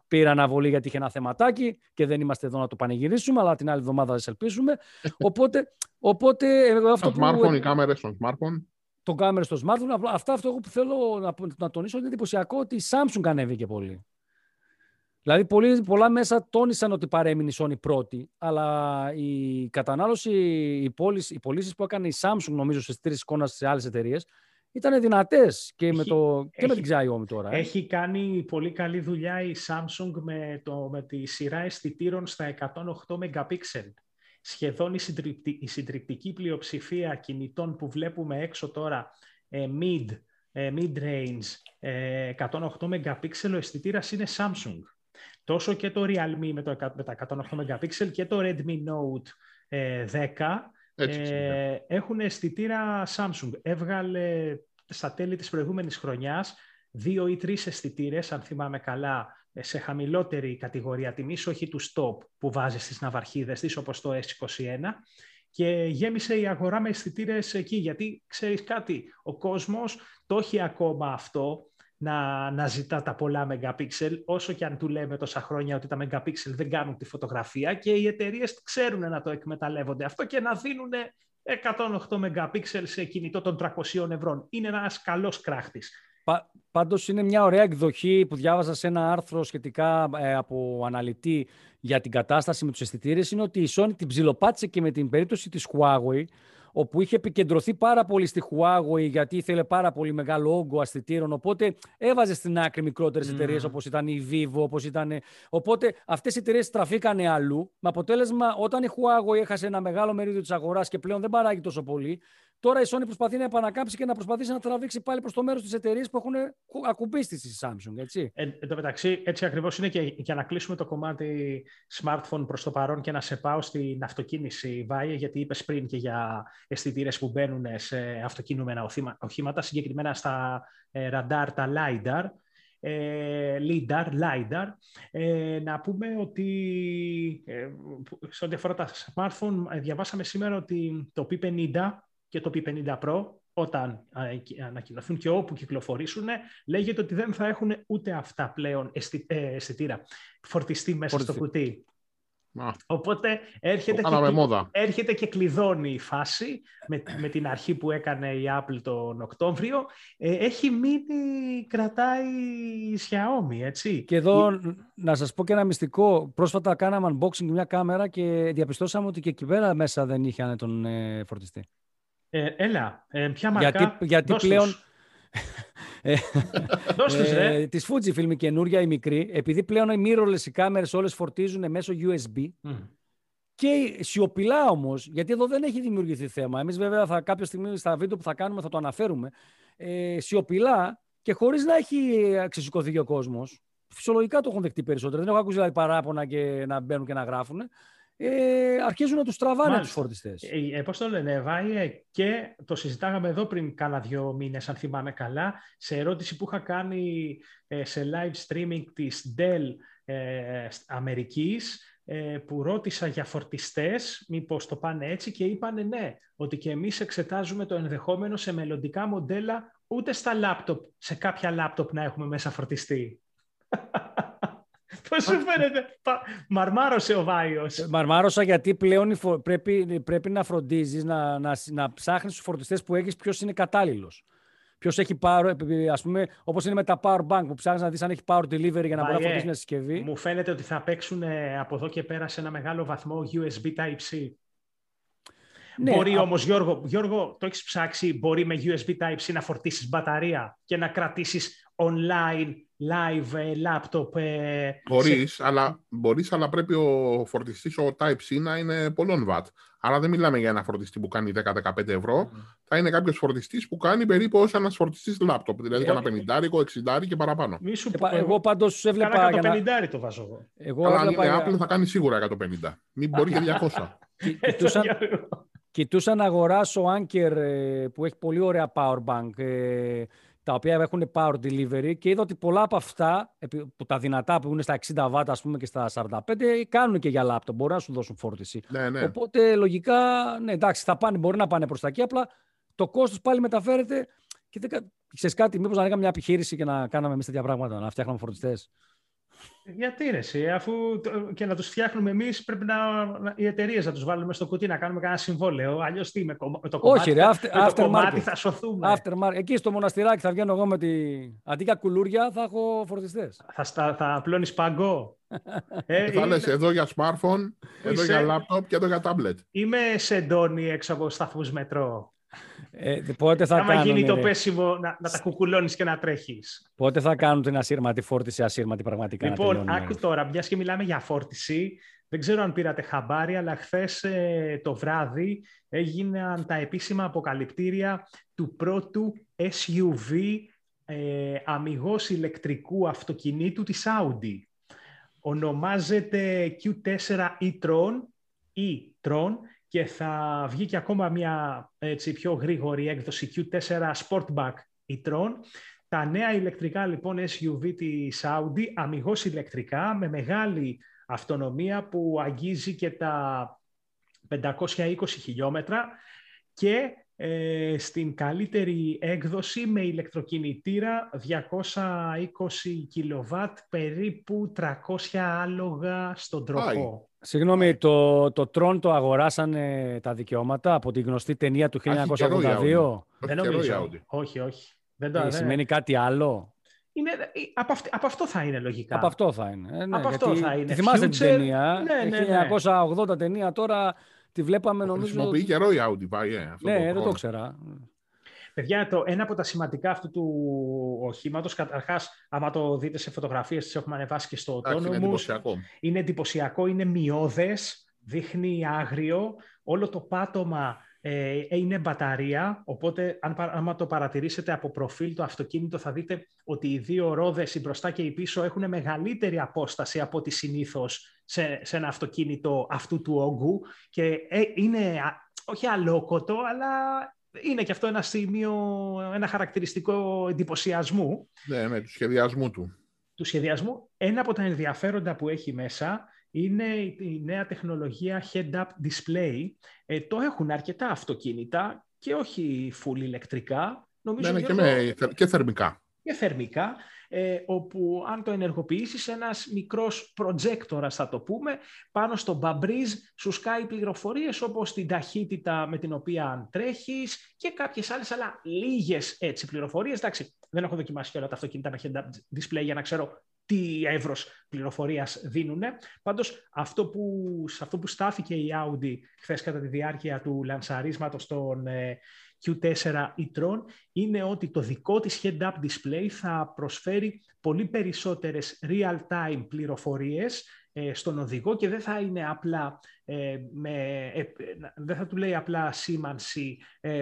πήρα, αναβολή γιατί είχε ένα θεματάκι και δεν είμαστε εδώ να το πανηγυρίσουμε, αλλά την άλλη εβδομάδα θα ελπίσουμε. Οπότε Οπότε, εγώ αυτό το smartphone, οι κάμερες των smartphone. Το κάμερες στο smartphone. Αυτά αυτό που θέλω να, να τονίσω είναι εντυπωσιακό ότι η Samsung ανέβηκε πολύ. Δηλαδή, πολλοί, πολλά μέσα τόνισαν ότι παρέμεινε η Sony πρώτη, αλλά η κατανάλωση, οι πωλήσεις που έκανε η Samsung, νομίζω, σε τρεις εικόνα σε άλλες εταιρείες, ήταν δυνατές και, με, το, και με την Xiaomi τώρα. Ε. Έχει κάνει πολύ καλή δουλειά η Samsung με, το, με τη σειρά αισθητήρων στα 108 MP σχεδόν η, η συντριπτική πλειοψηφία κινητών που βλέπουμε έξω τώρα ε, mid, ε, mid-range, 108 MP ο αισθητήρας είναι Samsung. Τόσο και το Realme με, το, με τα 108 MP και το Redmi Note 10 ε, έχουν αισθητήρα Samsung. Έβγαλε στα τέλη της προηγούμενης χρονιάς δύο ή τρεις αισθητήρες, αν θυμάμαι καλά, σε χαμηλότερη κατηγορία τιμής, όχι τους stop που βάζεις στις ναυαρχίδες της, όπως το S21, και γέμισε η αγορά με αισθητήρες εκεί, γιατί ξέρεις κάτι, ο κόσμος το έχει ακόμα αυτό, να, να ζητά τα πολλά μεγαπίξελ, όσο και αν του λέμε τόσα χρόνια ότι τα μεγαπίξελ δεν κάνουν τη φωτογραφία και οι εταιρείες ξέρουν να το εκμεταλλεύονται αυτό και να δίνουν 108 μεγαπίξελ σε κινητό των 300 ευρώ. Είναι ένας καλός κράχτης. Πα, πάντως είναι μια ωραία εκδοχή που διάβαζα σε ένα άρθρο σχετικά ε, από αναλυτή για την κατάσταση με τους αισθητήρες είναι ότι η Sony την ψιλοπάτησε και με την περίπτωση της Huawei όπου είχε επικεντρωθεί πάρα πολύ στη Huawei γιατί ήθελε πάρα πολύ μεγάλο όγκο αισθητήρων. Οπότε έβαζε στην άκρη μικρότερες mm. εταιρείε όπως ήταν η Vivo, όπως ήταν. Οπότε αυτές οι εταιρείες στραφήκανε αλλού. Με αποτέλεσμα, όταν η Huawei έχασε ένα μεγάλο μερίδιο της αγοράς και πλέον δεν παράγει τόσο πολύ, Τώρα η Sony προσπαθεί να επανακάμψει και να προσπαθήσει να τραβήξει πάλι προς το μέρος της εταιρείας που έχουν ακουμπήσει στη Samsung. Έτσι. Ε, εν τω μεταξύ, έτσι ακριβώς είναι και για να κλείσουμε το κομμάτι smartphone προς το παρόν και να σε πάω στην αυτοκίνηση, Βάιε, γιατί είπες πριν και για αισθητήρες που μπαίνουν σε αυτοκινούμενα οχήματα, συγκεκριμένα στα ε, radar, τα LiDAR. ε, LIDAR, LIDAR. Ε, να πούμε ότι ε, σε ό,τι αφορά τα smartphone, ε, διαβάσαμε σήμερα ότι το P50 και το P50 Pro όταν ανακοινωθούν και όπου κυκλοφορήσουν, λέγεται ότι δεν θα έχουν ούτε αυτά πλέον αισθητήρα, φορτιστή μέσα στο κουτί. Οπότε έρχεται και, έρχεται και κλειδώνει η φάση με, με την αρχή που έκανε η Apple τον Οκτώβριο. Ε, έχει μείνει, κρατάει η Xiaomi, έτσι. Και εδώ να σας πω και ένα μυστικό. Πρόσφατα κάναμε unboxing μια κάμερα και διαπιστώσαμε ότι και εκεί πέρα μέσα δεν είχε τον ε, φορτιστή. Ε, έλα, ε, ποια μαρκά, Γιατί, γιατί πλέον... Ε, ε, της Fujifilm η καινούρια, η μικρή, επειδή πλέον οι mirrorless οι κάμερες όλες φορτίζουν μέσω USB και σιωπηλά όμως, γιατί εδώ δεν έχει δημιουργηθεί θέμα. Εμείς βέβαια θα, κάποια στιγμή στα βίντεο που θα κάνουμε θα το αναφέρουμε. Ε, σιωπηλά και χωρίς να έχει ξεσηκωθεί και ο κόσμος. Φυσιολογικά το έχουν δεχτεί περισσότερο. Δεν έχω ακούσει δηλαδή, παράπονα και να μπαίνουν και να γράφουν ε, αρχίζουν να τους τραβάνε τους φορτιστές. Ε, ε Πώς το λένε, Βάιε, και το συζητάγαμε εδώ πριν κάνα δύο μήνες, αν θυμάμαι καλά, σε ερώτηση που είχα κάνει ε, σε live streaming της Dell ε, Αμερικής, ε, που ρώτησα για φορτιστές, μήπως το πάνε έτσι και είπανε ναι, ότι και εμείς εξετάζουμε το ενδεχόμενο σε μελλοντικά μοντέλα ούτε στα λάπτοπ, σε κάποια λάπτοπ να έχουμε μέσα φορτιστή. Πώ σου φαίνεται, μαρμάρωσε ο Βάιος. Ε, μαρμάρωσα γιατί πλέον πρέπει, πρέπει να φροντίζεις να, να, να ψάχνεις τους φορτιστές που έχεις ποιος είναι κατάλληλος. Ποιος έχει power, ας πούμε, όπως είναι με τα power bank που ψάχνεις να δεις αν έχει power delivery για να μπορεί να φορτίσει μια συσκευή. Μου φαίνεται ότι θα παίξουν ε, από εδώ και πέρα σε ένα μεγάλο βαθμό USB Type-C. Ναι, μπορεί α... όμως, Γιώργο, Γιώργο, το έχεις ψάξει, μπορεί με USB Type-C να φορτίσεις μπαταρία και να κρατήσεις online live ε, laptop. Ε, μπορείς, αλλά, μπορείς, αλλά πρέπει ο φορτιστής, ο Type-C, να είναι πολλών watt. Άρα δεν μιλάμε για ένα φορτιστή που κάνει 10-15 ευρώ. Mm. Θα είναι κάποιος φορτιστής που κάνει περίπου όσο ένας φορτιστής laptop. Δηλαδή ένα 50, 60 και παραπάνω. Μη σου πω, εγώ πάντως έβλεπα. 150 να... το βάζω εγώ. εγώ Αλλά έβλεπα... η Apple θα κάνει σίγουρα 150. Μην μπορεί και 200. Κοιτούσα, κοιτούσα να αγοράσω Anker ε, που έχει πολύ ωραία power bank τα οποία έχουν power delivery και είδα ότι πολλά από αυτά, που τα δυνατά που είναι στα 60 W ας πούμε και στα 45, κάνουν και για λάπτο, μπορεί να σου δώσουν φόρτιση. Ναι, ναι. Οπότε λογικά, ναι εντάξει, θα πάνε, μπορεί να πάνε προς τα εκεί, απλά το κόστος πάλι μεταφέρεται και δεν... Ξέρεις κάτι, μήπως να έκαμε μια επιχείρηση και να κάναμε εμείς τέτοια πράγματα, να φτιάχναμε φορτιστές. Γιατί ρε, εσύ, αφού και να τους φτιάχνουμε εμείς, πρέπει να, οι εταιρείες να τους βάλουμε στο κουτί να κάνουμε κανένα συμβόλαιο. Αλλιώς τι, με, το κομμάτι, Όχι, ρε, after, με το κομμάτι θα σωθούμε. After Εκεί στο μοναστηράκι θα βγαίνω εγώ με τη. Αντί για κουλούρια θα έχω φορτιστές. Θα, στα, θα απλώνεις παγκό. ε, θα λες εδώ για smartphone, εδώ για laptop και εδώ για tablet. Είμαι σε ντόνι έξω από σταθμούς μετρό. Ε, πότε θα Άμα γίνει το πέσιμο να, να τα κουκουλώνεις και να τρέχεις. Πότε θα κάνουν την ασύρματη φόρτιση, ασύρματη πραγματικά. Λοιπόν, άκου τώρα, μιας και μιλάμε για φόρτιση. Δεν ξέρω αν πήρατε χαμπάρι, αλλά χθες ε, το βράδυ έγιναν τα επίσημα αποκαλυπτήρια του πρώτου SUV ε, αμυγός ηλεκτρικού αυτοκινήτου της Audi. Ονομάζεται Q4 e-tron, e-tron και θα βγει και ακόμα μια έτσι, πιο γρήγορη έκδοση Q4 Sportback e-tron. Τα νέα ηλεκτρικά λοιπόν SUV της Audi, αμυγός ηλεκτρικά, με μεγάλη αυτονομία που αγγίζει και τα 520 χιλιόμετρα και ε, στην καλύτερη έκδοση με ηλεκτροκινητήρα 220 κιλοβάτ, περίπου 300 άλογα στον τροχό. Συγγνώμη, το, το Tron το αγοράσανε τα δικαιώματα από τη γνωστή ταινία του 1982. Δεν νομίζω. Όχι, όχι. Δεν το, ε, σημαίνει κάτι άλλο; Είναι, ε, από, αυτό, από αυτό θα είναι λογικά. Από αυτό θα είναι. Ε, ναι, από αυτό θα είναι. Τη θυμάστε την ταινία; Ναι, ναι, ναι. 1980 ταινία τώρα τη βλέπαμε νομίζω... Χρησιμοποιεί καιρό η Audi, πάει. Ε, αυτό ναι, το δεν το ξέρα. Παιδιά, το, ένα από τα σημαντικά αυτού του οχήματος, καταρχάς, άμα το δείτε σε φωτογραφίες, τις έχουμε ανεβάσει και στο τόνο είναι εντυπωσιακό. Είναι εντυπωσιακό, είναι μειώδες, δείχνει άγριο. Όλο το πάτωμα ε, είναι μπαταρία, οπότε αν, άμα το παρατηρήσετε από προφίλ το αυτοκίνητο θα δείτε ότι οι δύο ρόδες, η μπροστά και η πίσω, έχουν μεγαλύτερη απόσταση από ό,τι συνήθως σε, σε ένα αυτοκίνητο αυτού του όγκου και ε, είναι όχι αλόκοτο, αλλά είναι και αυτό ένα σημείο, ένα χαρακτηριστικό εντυπωσιασμού. Ναι, ναι, του σχεδιασμού του. Του σχεδιασμού. Ένα από τα ενδιαφέροντα που έχει μέσα είναι η νέα τεχνολογία head-up display. Ε, το έχουν αρκετά αυτοκίνητα και όχι full ηλεκτρικά. Νομίζω ναι, ναι, και, με, και θερμικά. Και θερμικά, ε, όπου αν το ενεργοποιήσεις ένας μικρός προτζέκτορας θα το πούμε, πάνω στο μπαμπρίζ σου σκάει πληροφορίες όπως την ταχύτητα με την οποία τρέχεις και κάποιες άλλες, αλλά λίγες έτσι πληροφορίες. Εντάξει, δεν έχω δοκιμάσει όλα τα αυτοκίνητα με head-up display για να ξέρω τι εύρος πληροφορίας δίνουν. Πάντως, αυτό που, σε αυτό που στάθηκε η Audi χθες κατά τη διάρκεια του λανσαρίσματος των ε, Q4 e-tron είναι ότι το δικό της head-up display θα προσφέρει πολύ περισσότερες real-time πληροφορίες ε, στον οδηγό και δεν θα είναι απλά ε, με, ε, δεν θα του λέει απλά σήμανση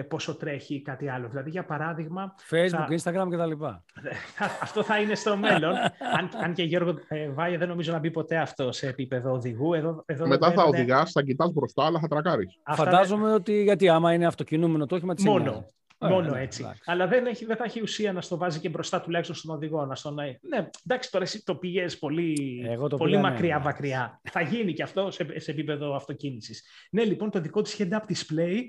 πόσο τρέχει ή κάτι άλλο. Δηλαδή, για παράδειγμα... Facebook, Instagram κτλ. αυτό θα είναι στο μέλλον. αν, αν και Γιώργο Βάια δεν νομίζω να μπει ποτέ αυτό σε επίπεδο οδηγού. Εδώ, εδώ Μετά θα οδηγάς, θα κοιτάς μπροστά, αλλά θα τρακάρεις. Φαντάζομαι ότι, γιατί άμα είναι αυτοκινούμενο το όχημα της Μόνο. Μόνο ναι, έτσι. Αλλά δεν, έχει, δεν θα έχει ουσία να στο βάζει και μπροστά τουλάχιστον στον οδηγό. Να στον... Ναι, εντάξει, τώρα εσύ το πηγαίνει πολύ, πολύ μακριά, ναι. μακριά. θα γίνει και αυτό σε, σε επίπεδο αυτοκίνησης. Ναι, λοιπόν, το δικό της head-up display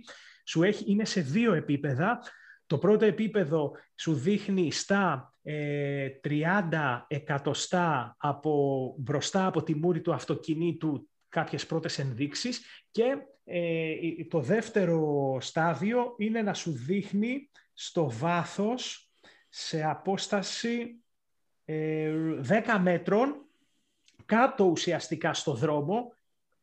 σου έχει, είναι σε δύο επίπεδα. Το πρώτο επίπεδο σου δείχνει στα 30 ε, εκατοστά από, μπροστά από τη μούρη του αυτοκινήτου κάποιες πρώτες ενδείξεις και ε, το δεύτερο στάδιο είναι να σου δείχνει στο βάθος σε απόσταση 10 ε, μέτρων κάτω ουσιαστικά στο δρόμο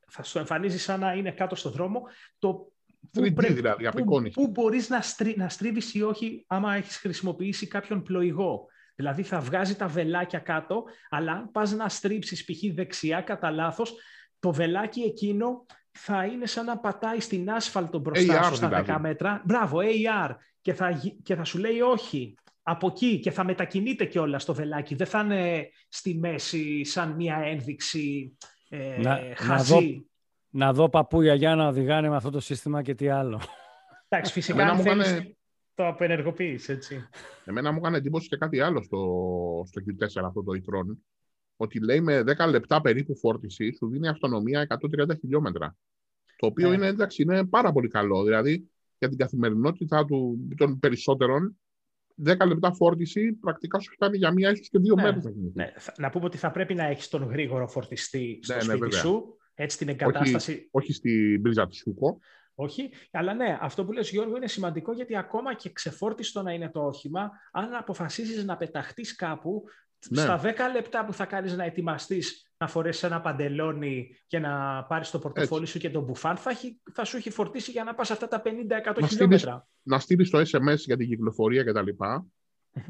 θα σου εμφανίζει σαν να είναι κάτω στο δρόμο το που, δηλαδή, που, που μπορείς να, στρί, να στρίβεις ή όχι άμα έχεις χρησιμοποιήσει κάποιον πλοηγό. Δηλαδή θα βγάζει τα βελάκια κάτω, αλλά πας να στρίψεις π.χ. δεξιά κατά λάθος, το βελάκι εκείνο θα είναι σαν να πατάει στην άσφαλτο μπροστά σου στα 10 δηλαδή. μέτρα. Μπράβο, AR. Και θα, και θα σου λέει όχι. Από εκεί και θα μετακινείται και όλα στο βελάκι. Δεν θα είναι στη μέση σαν μια ένδειξη ε, να, χαζή. Να δω, να δω παππούια για να οδηγάνε με αυτό το σύστημα και τι άλλο. Εντάξει, φυσικά αν θέλεις, το απενεργοποιείς, έτσι. Εμένα μου έκανε εντύπωση και κάτι άλλο στο, στο Q4 αυτό το e ότι λέει με 10 λεπτά περίπου φόρτιση σου δίνει αυτονομία 130 χιλιόμετρα. Το οποίο ναι. είναι, εντάξει, είναι πάρα πολύ καλό. Δηλαδή για την καθημερινότητα του, των περισσότερων 10 λεπτά φόρτιση πρακτικά σου φτάνει για μία ίσω και δύο ναι. μέρες. Ναι. Να πούμε ότι θα πρέπει να έχεις τον γρήγορο φορτιστή στο ναι, ναι σπίτι σου. Έτσι την εγκατάσταση. Όχι, όχι στην πρίζα του Σούκο. Όχι, αλλά ναι, αυτό που λες Γιώργο είναι σημαντικό γιατί ακόμα και ξεφόρτιστο να είναι το όχημα, αν αποφασίσεις να πεταχτείς κάπου, ναι. Στα 10 λεπτά που θα κάνεις να ετοιμαστείς να φορέσεις ένα παντελόνι και να πάρεις το πορτοφόλι σου και τον μπουφάν, θα, θα σου έχει φορτίσει για να πας αυτά τα 50-100 χιλιόμετρα. Να στείλεις το SMS για την κυκλοφορία κτλ.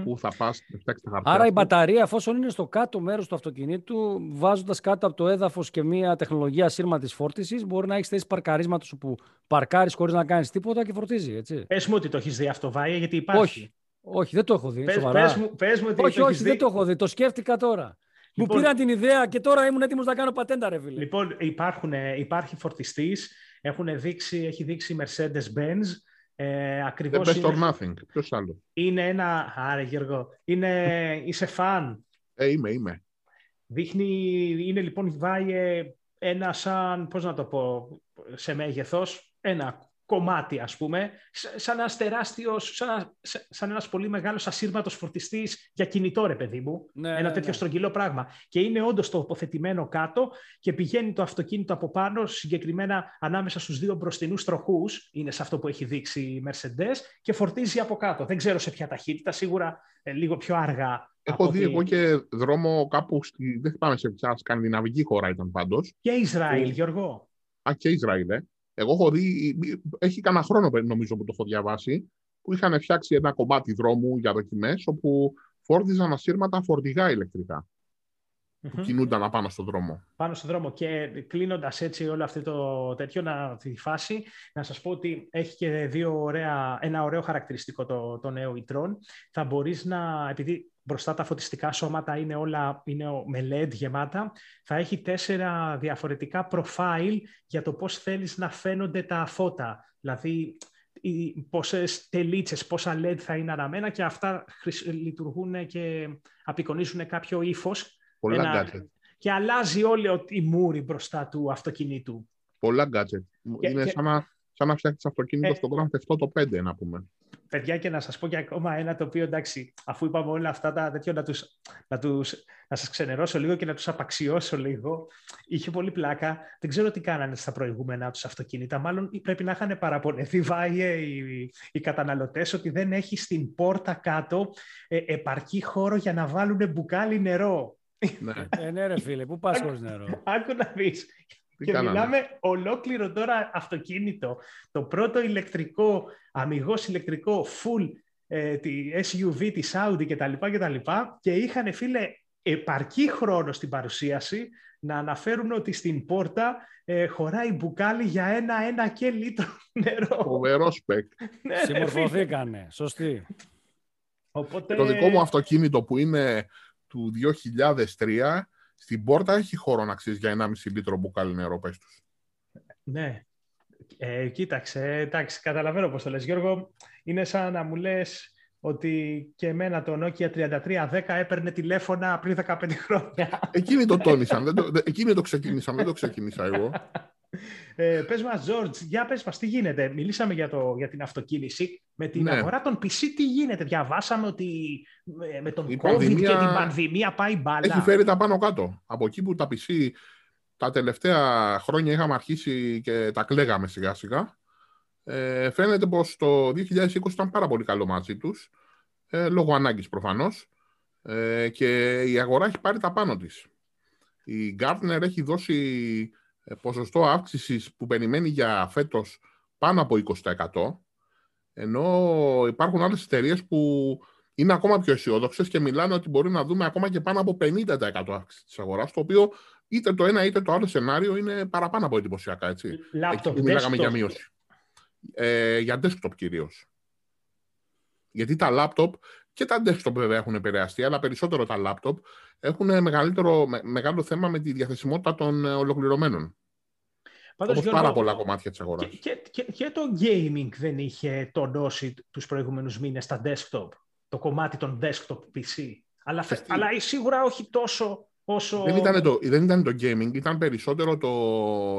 Που θα πας, τα χαρτιά. Άρα η μπαταρία, εφόσον είναι στο κάτω μέρος του αυτοκινήτου, βάζοντας κάτω από το έδαφος και μια τεχνολογία σύρματης φόρτισης, μπορεί να έχεις θέσει παρκαρίσματος σου που παρκάρεις χωρίς να κάνεις τίποτα και φορτίζει. Έτσι. Πες μου ότι το έχεις δει αυτό, Βάια, γιατί υπάρχει. Όχι. Όχι, δεν το έχω δει. Πες, σοβαρά. Πες μου, πες μου όχι, όχι, δεν το έχω δει. Το σκέφτηκα τώρα. Λοιπόν, Μου πήραν την ιδέα και τώρα ήμουν έτοιμος να κάνω πατέντα, ρε φίλε. Λοιπόν, υπάρχουν, υπάρχει φορτιστής. Δείξει, έχει δείξει Mercedes-Benz. Ε, ακριβώς The best or nothing. Ποιος άλλο. Είναι ένα... Άρε Γιώργο, είναι... είσαι φαν. Ε, είμαι, είμαι. Δείχνει, είναι λοιπόν, βάει ένα σαν, πώς να το πω, σε μέγεθος, ένα κομμάτι, ας πούμε, σαν ένας τεράστιος, σαν, σαν ένας πολύ μεγάλος ασύρματος φορτιστής για κινητό, ρε παιδί μου. Ναι, ένα ναι, τέτοιο ναι. στρογγυλό πράγμα. Και είναι όντως τοποθετημένο κάτω και πηγαίνει το αυτοκίνητο από πάνω, συγκεκριμένα ανάμεσα στους δύο μπροστινούς τροχούς, είναι σε αυτό που έχει δείξει η Mercedes, και φορτίζει από κάτω. Δεν ξέρω σε ποια ταχύτητα, σίγουρα ε, λίγο πιο αργά. Έχω δει εγώ και δρόμο κάπου, στη, δεν θυμάμαι σε ποια σκανδιναβική χώρα ήταν πάντως. Και Ισραήλ, Γιώργο. Α, και Ισραήλ, ε. Εγώ έχω δει, έχει κανένα χρόνο νομίζω που το έχω διαβάσει, που είχαν φτιάξει ένα κομμάτι δρόμου για δοκιμές, όπου φόρτιζαν ασύρματα φορτηγά ηλεκτρικά. Mm-hmm. Που κινούνταν απάνω στον δρόμο. Πάνω στον δρόμο. Και κλείνοντας έτσι όλο αυτό το τέτοιο, να, τη φάση, να σας πω ότι έχει και δύο ωραία, ένα ωραίο χαρακτηριστικό το, το νέο e Θα μπορείς να, επειδή μπροστά τα φωτιστικά σώματα είναι όλα είναι με LED γεμάτα. Θα έχει τέσσερα διαφορετικά profile για το πώς θέλεις να φαίνονται τα φώτα. Δηλαδή, πόσες τελίτσες, πόσα LED θα είναι αναμένα και αυτά λειτουργούν και απεικονίζουν κάποιο ύφος. Πολλά gadget. Και αλλάζει όλη η μούρη μπροστά του αυτοκινήτου. Πολλά gadget. είναι σαν να, σαν να φτιάξει αυτοκίνητο ε, στο Grand Theft Auto 5, να πούμε παιδιά και να σας πω και ακόμα ένα το οποίο εντάξει, αφού είπαμε όλα αυτά τα τέτοια να, τους, να, τους, να σας ξενερώσω λίγο και να τους απαξιώσω λίγο, είχε πολύ πλάκα. Δεν ξέρω τι κάνανε στα προηγούμενα τους αυτοκίνητα. Μάλλον πρέπει να είχαν παραπονεθεί βάγε οι, οι καταναλωτές ότι δεν έχει στην πόρτα κάτω ε, επαρκή χώρο για να βάλουν μπουκάλι νερό. Ναι, ε, ναι ρε φίλε, πού πας χωρίς νερό; Άκου να δεις. και κάνανε; μιλάμε ολόκληρο τώρα αυτοκίνητο. Το πρώτο ηλεκτρικό, αμυγός ηλεκτρικό, full, ε, τη SUV, τη Audi κτλ. Και, και είχαν φίλε επαρκή χρόνο στην παρουσίαση να αναφέρουν ότι στην πόρτα ε, χωράει μπουκάλι για ένα, ένα και λίτρο νερό. Φοβερό σπεκ. ναι, Συμμορφωθήκανε. Σωστή. Οπότε... Το δικό μου αυτοκίνητο που είναι του 2003 στην πόρτα έχει χώρο να ξέρεις για 1,5 λίτρο μπουκάλι νερό, πες τους. Ναι. Ε, κοίταξε, εντάξει, καταλαβαίνω πώς το λες. Γιώργο, είναι σαν να μου λες ότι και εμένα το Nokia 3310 έπαιρνε τηλέφωνα πριν 15 χρόνια. Εκείνοι το τόνισαν, δεν το, εκείνοι το ξεκίνησαν, δεν το ξεκίνησα εγώ. Ε, πες μας, George, για πες μας, τι γίνεται; Μιλήσαμε για, το, για την αυτοκίνηση. Με την ναι. αγορά των PC τι γίνεται; Διαβάσαμε ότι με τον Η COVID πανδημία... και την πανδημία πάει μπάλα. Έχει φέρει τα πάνω κάτω. Από εκεί που τα PC τα τελευταία χρόνια είχαμε αρχίσει και τα κλαίγαμε σιγά σιγά. Ε, φαίνεται πως το 2020 ήταν πάρα πολύ καλό μαζί τους, ε, λόγω ανάγκης προφανώς, ε, και η αγορά έχει πάρει τα πάνω της. Η Gartner έχει δώσει ε, ποσοστό αύξησης που περιμένει για φέτος πάνω από 20%, ενώ υπάρχουν άλλες εταιρείες που είναι ακόμα πιο αισιόδοξες και μιλάνε ότι μπορεί να δούμε ακόμα και πάνω από 50% αύξηση της αγοράς, το οποίο είτε το ένα είτε το άλλο σενάριο είναι παραπάνω από εντυπωσιακά, έτσι. Laptop, Εκεί μιλάγαμε για μείωση. Ε, για desktop κυρίως. Γιατί τα laptop και τα desktop βέβαια έχουν επηρεαστεί, αλλά περισσότερο τα laptop έχουν μεγαλύτερο, μεγάλο θέμα με τη διαθεσιμότητα των ε, ολοκληρωμένων. Πάντως, Όπως πάρα πολλά κομμάτια της αγοράς. Και, και, και, το gaming δεν είχε τονώσει τους προηγούμενους μήνες στα desktop, το κομμάτι των desktop PC. Αλλά, αλλά σίγουρα όχι τόσο όσο... Δεν ήταν, το, δεν ήταν το gaming, ήταν περισσότερο το,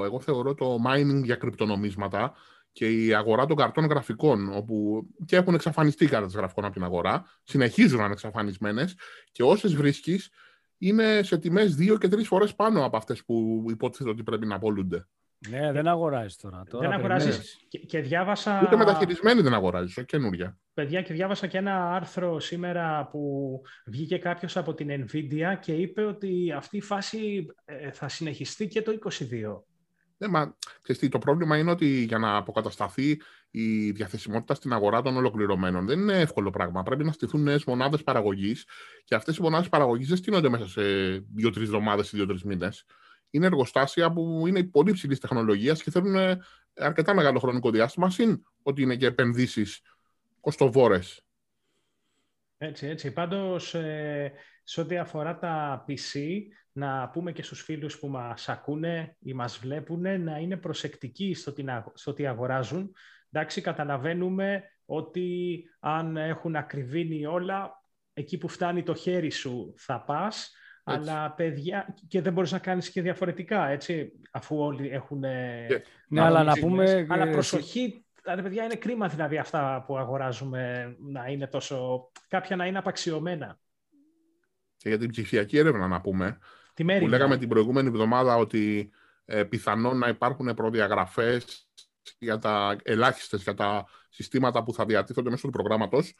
εγώ θεωρώ το mining για κρυπτονομίσματα και η αγορά των καρτών γραφικών, όπου και έχουν εξαφανιστεί οι κάρτες γραφικών από την αγορά, συνεχίζουν να είναι εξαφανισμένες και όσες βρίσκεις είναι σε τιμές δύο και τρεις φορές πάνω από αυτές που υποτίθεται ότι πρέπει να απολούνται. Ναι, δεν αγοράζεις τώρα. τώρα δεν αγοράζει. Και, και, διάβασα. Ούτε μεταχειρισμένη δεν αγοράζεις, όχι καινούρια. Παιδιά, και διάβασα και ένα άρθρο σήμερα που βγήκε κάποιος από την Nvidia και είπε ότι αυτή η φάση ε, θα συνεχιστεί και το 2022. Ναι, μα ξέρεις, το πρόβλημα είναι ότι για να αποκατασταθεί η διαθεσιμότητα στην αγορά των ολοκληρωμένων δεν είναι εύκολο πράγμα. Πρέπει να στηθούν νέες μονάδες παραγωγής και αυτές οι μονάδες παραγωγής δεν στείνονται μέσα σε δύο-τρεις εβδομάδες ή δύο-τρεις μήνες. Είναι εργοστάσια που είναι πολύ υψηλής τεχνολογίας και θέλουν αρκετά μεγάλο χρονικό διάστημα, συν ότι είναι και επενδύσεις κοστοβόρες. Έτσι, έτσι. Πάντως, ε, σε ό,τι αφορά τα PC, να πούμε και στους φίλους που μας ακούνε ή μας βλέπουν να είναι προσεκτικοί στο, στο τι αγοράζουν. Εντάξει, καταλαβαίνουμε ότι αν έχουν ακριβήνει όλα, εκεί που φτάνει το χέρι σου θα πας, αλλά παιδιά, και δεν μπορείς να κάνεις και διαφορετικά, έτσι, αφού όλοι έχουν... Ναι, αλλά να πούμε... Αλλά προσοχή, δηλαδή, παιδιά, είναι κρίμα δηλαδή αυτά που αγοράζουμε να είναι τόσο... κάποια να είναι απαξιωμένα. Και για την ψηφιακή έρευνα να πούμε, που λέγαμε την προηγούμενη εβδομάδα ότι ε, πιθανόν να υπάρχουν προδιαγραφές για τα ελάχιστες, για τα συστήματα που θα διατίθονται μέσω του προγράμματος.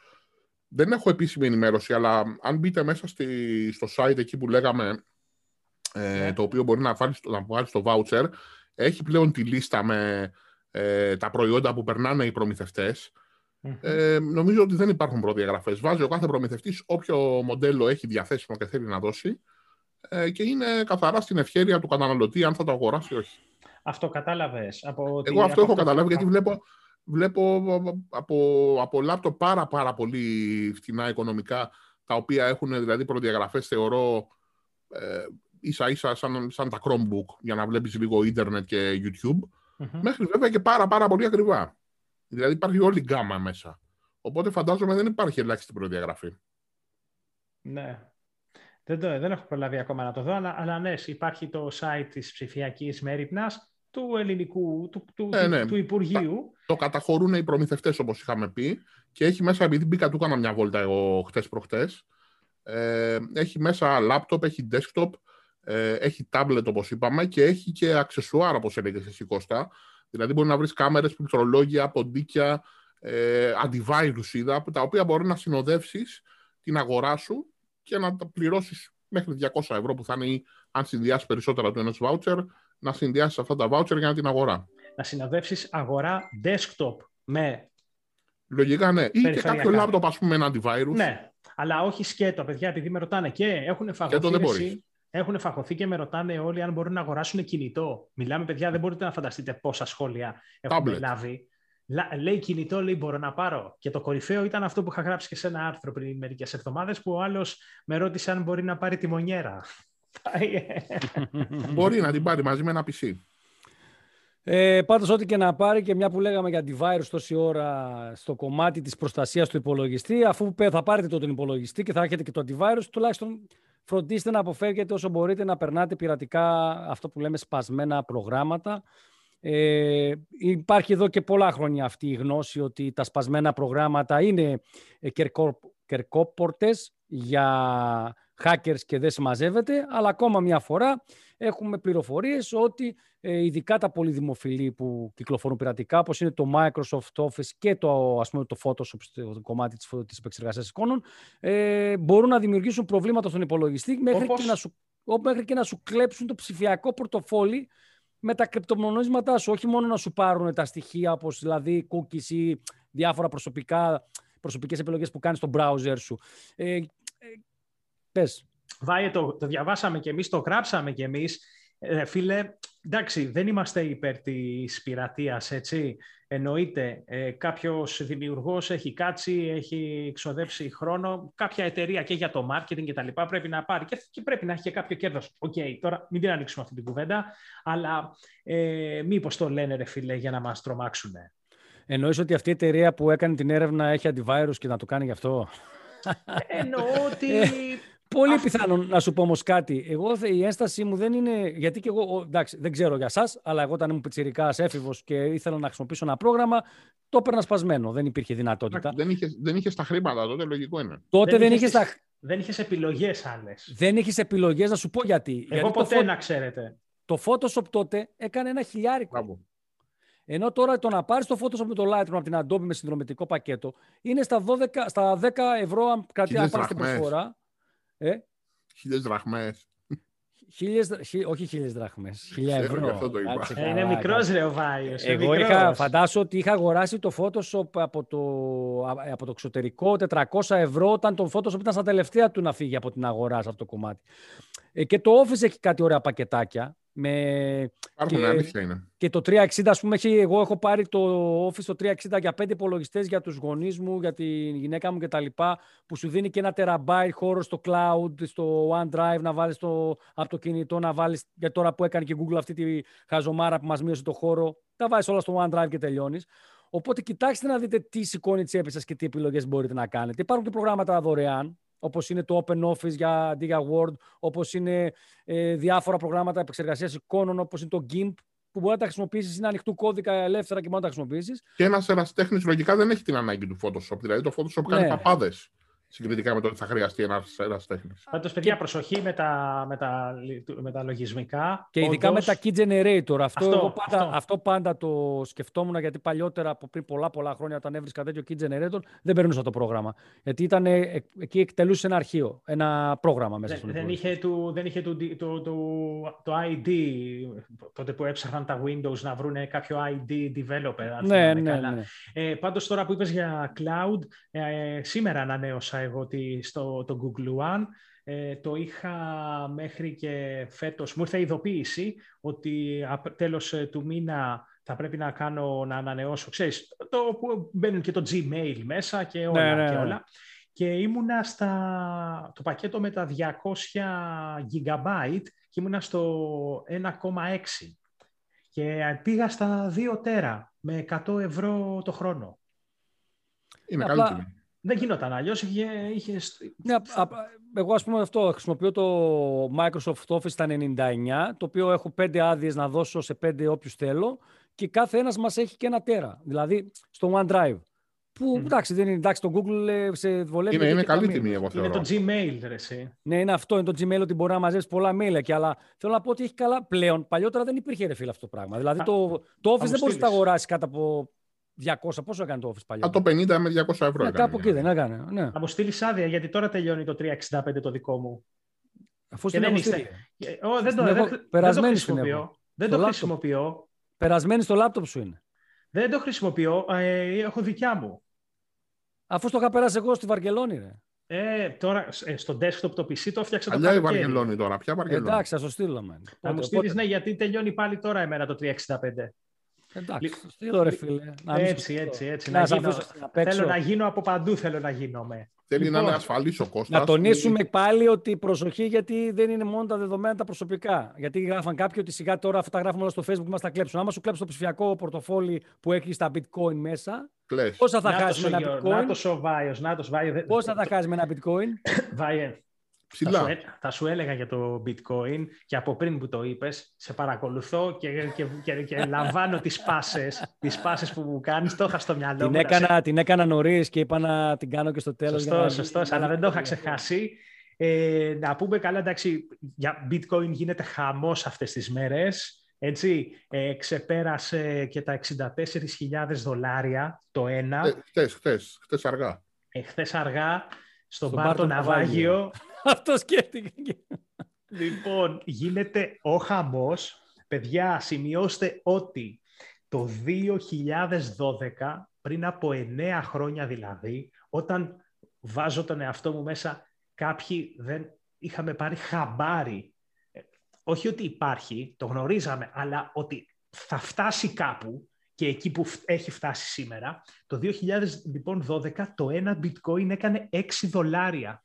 Δεν έχω επίσημη ενημέρωση, αλλά αν μπείτε μέσα στη, στο site εκεί που λέγαμε, ε, ναι. το οποίο μπορεί να βάλεις, να βάλεις στο voucher, έχει πλέον τη λίστα με ε, τα προϊόντα που περνάνε οι προμηθευτές. Ε, νομίζω ότι δεν υπάρχουν προδιαγραφές. Βάζει ο κάθε προμηθευτής όποιο μοντέλο έχει διαθέσιμο και θέλει να δώσει ε, και είναι καθαρά στην ευχέρεια του καταναλωτή αν θα το αγοράσει ή όχι. Αυτό κατάλαβες. Από Εγώ αυτό έχω καταλάβει γιατί βλέπω, βλέπω από, από λάπτο πάρα πάρα πολύ φτηνά οικονομικά τα οποία έχουν δηλαδή προδιαγραφές θεωρώ ε, ίσα ίσα σαν, σαν τα Chromebook για να βλέπεις λίγο ίντερνετ και YouTube μέχρι βέβαια και πάρα πάρα πολύ ακριβά. Δηλαδή υπάρχει όλη η γκάμα μέσα. Οπότε φαντάζομαι δεν υπάρχει ελάχιστη προδιαγραφή. Ναι. Δεν, το, δεν έχω προλάβει ακόμα να το δω, αλλά, αλλά ναι, υπάρχει το site της ψηφιακής μέρημνας του ελληνικού, του, του, ε, ναι. του Υπουργείου. Το καταχωρούν οι προμηθευτές όπως είχαμε πει και έχει μέσα, επειδή μπήκα του έκανα μια βόλτα εγώ χτες προχτές, ε, έχει μέσα laptop, έχει desktop, ε, έχει tablet όπως είπαμε και έχει και αξεσουάρ όπως έλεγες εσύ Κώστα. Δηλαδή μπορεί να βρεις κάμερες, πληκτρολόγια, ποντίκια, ε, antivirus είδα, τα οποία μπορεί να συνοδεύσεις την αγορά σου και να τα πληρώσεις μέχρι 200 ευρώ που θα είναι αν συνδυάσει περισσότερα του ενός voucher, να συνδυάσεις αυτά τα voucher για να την αγορά. Να συνοδεύσεις αγορά desktop με... Λογικά ναι. Ή και κάποιο laptop ας πούμε με ένα antivirus. Ναι, αλλά όχι σκέτο, παιδιά, επειδή με ρωτάνε και έχουν φαγωθεί. Έχουν φαγωθεί και με ρωτάνε όλοι αν μπορούν να αγοράσουν κινητό. Μιλάμε, παιδιά, δεν μπορείτε να φανταστείτε πόσα σχόλια έχουν λάβει. Λέει κινητό, λέει μπορώ να πάρω. Και το κορυφαίο ήταν αυτό που είχα γράψει και σε ένα άρθρο πριν μερικές εβδομάδες που ο άλλος με ρώτησε αν μπορεί να πάρει τη μονιέρα. Μπορεί να την πάρει μαζί με ένα PC. Ε, πάντως ό,τι και να πάρει και μια που λέγαμε για antivirus τόση ώρα στο κομμάτι της προστασίας του υπολογιστή αφού θα πάρετε τον υπολογιστή και θα έχετε και το antivirus τουλάχιστον φροντίστε να αποφεύγετε όσο μπορείτε να περνάτε πειρατικά αυτό που λέμε σπασμένα προγράμματα ε, υπάρχει εδώ και πολλά χρόνια αυτή η γνώση ότι τα σπασμένα προγράμματα είναι ε, κερκόπορτες για hackers και δεν συμμαζεύεται, αλλά ακόμα μια φορά έχουμε πληροφορίες ότι ε, ειδικά τα πολυδημοφιλή που κυκλοφορούν πειρατικά, όπως είναι το Microsoft Office και το, ας πούμε, το Photoshop στο κομμάτι της, της επεξεργασίας εικόνων, ε, μπορούν να δημιουργήσουν προβλήματα στον υπολογιστή μέχρι, και να σου, μέχρι και να σου κλέψουν το ψηφιακό πορτοφόλι με τα κρυπτομονίσματά σου, όχι μόνο να σου πάρουν τα στοιχεία όπως δηλαδή cookies ή διάφορα προσωπικά, προσωπικές επιλογές που κάνεις στο browser σου. Ε, ε, πες. Βάιε, το, το διαβάσαμε και εμείς, το γράψαμε και εμείς. Ε, φίλε, εντάξει, δεν είμαστε υπέρ της πειρατείας, έτσι. Εννοείται, ε, κάποιος δημιουργός έχει κάτσει, έχει εξοδέψει χρόνο, κάποια εταιρεία και για το marketing και τα λοιπά πρέπει να πάρει και, πρέπει να έχει και κάποιο κέρδος. OK, okay, τώρα μην την ανοίξουμε αυτή την κουβέντα, αλλά ε, μήπως το λένε ρε φίλε για να μας τρομάξουν. Εννοείς ότι αυτή η εταιρεία που έκανε την έρευνα έχει antivirus και να το κάνει γι' αυτό; Εννοώ ότι Πολύ πιθανό να σου πω όμως κάτι. Εγώ η ένστασή μου δεν είναι. Γιατί και εγώ. Εντάξει, δεν ξέρω για εσά, αλλά εγώ όταν ήμουν πιτσυρικά έφηβος και ήθελα να χρησιμοποιήσω ένα πρόγραμμα, το έπαιρνα σπασμένο. Δεν υπήρχε δυνατότητα. Δεν είχες δεν είχες τα χρήματα τότε, λογικό είναι. Τότε δεν, είχες τα. Δεν είχες επιλογές άλλε. Δεν είχες επιλογές, να σου πω γιατί. Εγώ γιατί ποτέ το... να ξέρετε. Το Photoshop τότε έκανε ένα χιλιάρικο. Ενώ τώρα το να πάρεις το Photoshop με το Lightroom από την Adobe με συνδρομητικό πακέτο είναι στα, 12, στα 10 ευρώ αν κρατήσει την προσφορά. Ε; Χίλιες δραχμές. Χίλιες, όχι χίλιες δραχμές, χίλια ευρώ. Ε, είναι μικρός ρε ο Βάιος. Εγώ είχα, φαντάσω ότι είχα αγοράσει το Photoshop από το, από το εξωτερικό 400 ευρώ όταν το Photoshop ήταν στα τελευταία του να φύγει από την αγορά σε αυτό το κομμάτι. Ε, και το Office έχει κάτι ωραία πακετάκια με... Υπάρχουν, και, είναι. Και το 360, ας πούμε, έχει, εγώ έχω πάρει το Office το 360 για πέντε υπολογιστές για τους γονείς μου, για τη γυναίκα μου κτλ. Που σου δίνει και ένα τεραμπάιτ χώρο στο cloud, στο OneDrive, να βάλεις το, από το κινητό, να βάλεις, για τώρα που έκανε και Google αυτή τη χαζομάρα που μας μείωσε το χώρο, τα βάζεις όλα στο OneDrive και τελειώνεις. Οπότε κοιτάξτε να δείτε τι σηκώνει τσέπη σας και τι επιλογές μπορείτε να κάνετε. Υπάρχουν και προγράμματα δωρεάν, όπως είναι το Open Office για αντί για Word, όπως είναι ε, διάφορα προγράμματα επεξεργασίας εικόνων, όπως είναι το GIMP, που μπορεί να τα χρησιμοποιήσεις, είναι ανοιχτού κώδικα ελεύθερα και μπορεί να τα χρησιμοποιήσεις. Και ένας ερασιτέχνη λογικά δεν έχει την ανάγκη του Photoshop. Δηλαδή το Photoshop κάνει ναι. παπάδε συγκριτικά με το ότι θα χρειαστεί ένας τέχνης. Πάντως, παιδιά, προσοχή με τα, με, τα, με τα λογισμικά. Και ειδικά με τα key generator. Αυτό, αυτό, εγώ πάντα, αυτό. αυτό πάντα το σκεφτόμουν γιατί παλιότερα, από πριν πολλά πολλά χρόνια, όταν έβρισκα τέτοιο key generator, δεν περνούσα το πρόγραμμα. Γιατί ήταν, ε, εκεί εκτελούσε ένα αρχείο, ένα πρόγραμμα μέσα δεν, δεν είχε, του, δεν είχε του, το, το, το, ID, τότε που έψαχναν τα Windows να βρουν κάποιο ID developer. Ναι, ναι, ναι. Ε, πάντως τώρα που είπες για cloud, ε, σήμερα ανανέωσα εγώ στο το Google One. Ε, το είχα μέχρι και φέτος, μου ήρθε ειδοποίηση ότι τέλος ε, του μήνα θα πρέπει να κάνω να ανανεώσω, ξέρεις, το που μπαίνουν και το Gmail μέσα και όλα ναι, ναι, και ναι. όλα. Και ήμουνα στα, το πακέτο με τα 200 GB και ήμουνα στο 1,6 και πήγα στα 2 τέρα με 100 ευρώ το χρόνο. Είναι Απλά- καλή τιμή. Δεν γινόταν αλλιώς. Είχε, είχε... Ναι, α- α- εγώ ας πούμε αυτό, χρησιμοποιώ το Microsoft Office στα 99, το οποίο έχω πέντε άδειες να δώσω σε πέντε όποιους θέλω και κάθε ένας μας έχει και ένα τέρα, δηλαδή στο OneDrive. Που εντάξει, δεν είναι, εντάξει, το Google ε, σε βολεύει. Είναι, και είναι και καλή τα τιμή, mail. εγώ Είναι θεωρώ. το Gmail, ρε, εσύ. Ναι, είναι αυτό, είναι το Gmail ότι μπορεί να μαζέψεις πολλά mail και αλλά θέλω να πω ότι έχει καλά πλέον. Παλιότερα δεν υπήρχε ρε φίλε αυτό το πράγμα. Δηλαδή Α, το, το Office μου δεν μπορούσε να το στείλεις. αγοράσεις κάτω από 200. Πόσο έκανε το Office Α, παλιότερα. το 50 με 200 ευρώ. Ναι, έκανε κάπου μια. εκεί δεν έκανε. Ναι. Θα μου στείλεις άδεια, γιατί τώρα τελειώνει το 365 το δικό μου. Αφού Και στην δεν έχω είστε. στείλει. Ε, ω, δεν, το, Την δεν, έχω- δεν το περασμένη την χρησιμοποιώ. έχω. Δεν Στο το laptop. χρησιμοποιώ. Περασμένη στο λάπτοπ σου είναι. Δεν το χρησιμοποιώ. Ε, έχω δικιά μου. Αφού στο είχα περάσει εγώ στη Βαρκελόνη, ρε. Ε, τώρα ε, στο desktop το PC το έφτιαξα το Αλλιά η καλοκαίρι. Βαρκελόνη τώρα. Ποια Βαρκελόνη; Εντάξει, θα σου στείλω, man. Θα μου Πότε, στείλεις, πότε. ναι, γιατί τελειώνει πάλι τώρα εμένα το 365. Εντάξει, Λι- σου στείλω, ρε φίλε. Να μην σου έτσι, στείλω. έτσι, έτσι. Να Να σε γίνω, αφήσω να παίξω. θέλω να γίνω από παντού, θέλω να γίνομαι. Θέλει να Λοιπόν, είναι ασφαλής ο Κώστας. Να τονίσουμε πάλι ότι προσοχή γιατί δεν είναι μόνο τα δεδομένα τα προσωπικά. Γιατί γράφαν κάποιοι ότι σιγά τώρα αυτά τα γράφουμε όλα στο Facebook μας τα κλέψουν. Άμα σου κλέψεις το ψηφιακό πορτοφόλι που έχει τα bitcoin μέσα, Κλαις. πόσα θα Νάτος χάσεις με ο ένα Γεω- bitcoin, Νάτος ο Βάιος, Νάτος Βάιο. δεν- πόσα θα χάσεις με ένα bitcoin; Βάιε, θα Ψηλά. σου, ε- θα σου έλεγα για το bitcoin και από πριν που το είπες, σε παρακολουθώ και, και, και, και λαμβάνω τις πάσες, τις πάσες που μου κάνεις, το είχα στο μυαλό την, μου. να σε- έκανα, την έκανα νωρίς και είπα να την κάνω και στο τέλος. για Σωστό, να- σωστό, αλλά δεν το είχα ξεχάσει. Ε, να πούμε καλά, εντάξει, για bitcoin γίνεται χαμός αυτές τις μέρες. Έτσι, ε, ξεπέρασε και τα 64.000 δολάρια το ένα. Ε, Χτες, χτες, χτες αργά. Εχθές αργά στον Στον Πάρτο Πάρτο Ναυάγιο. Ναυάγιο. Αυτό σκέφτηκε. Λοιπόν, γίνεται ο χαμός. Παιδιά, σημειώστε ότι το 2012, πριν από 9 χρόνια δηλαδή, όταν βάζω τον εαυτό μου μέσα, κάποιοι δεν είχαμε πάρει χαμπάρι. Ε, Όχι ότι υπάρχει, το γνωρίζαμε, αλλά ότι θα φτάσει κάπου και εκεί που φ- έχει φτάσει σήμερα. Το 2012 το ένα bitcoin έκανε 6 δολάρια.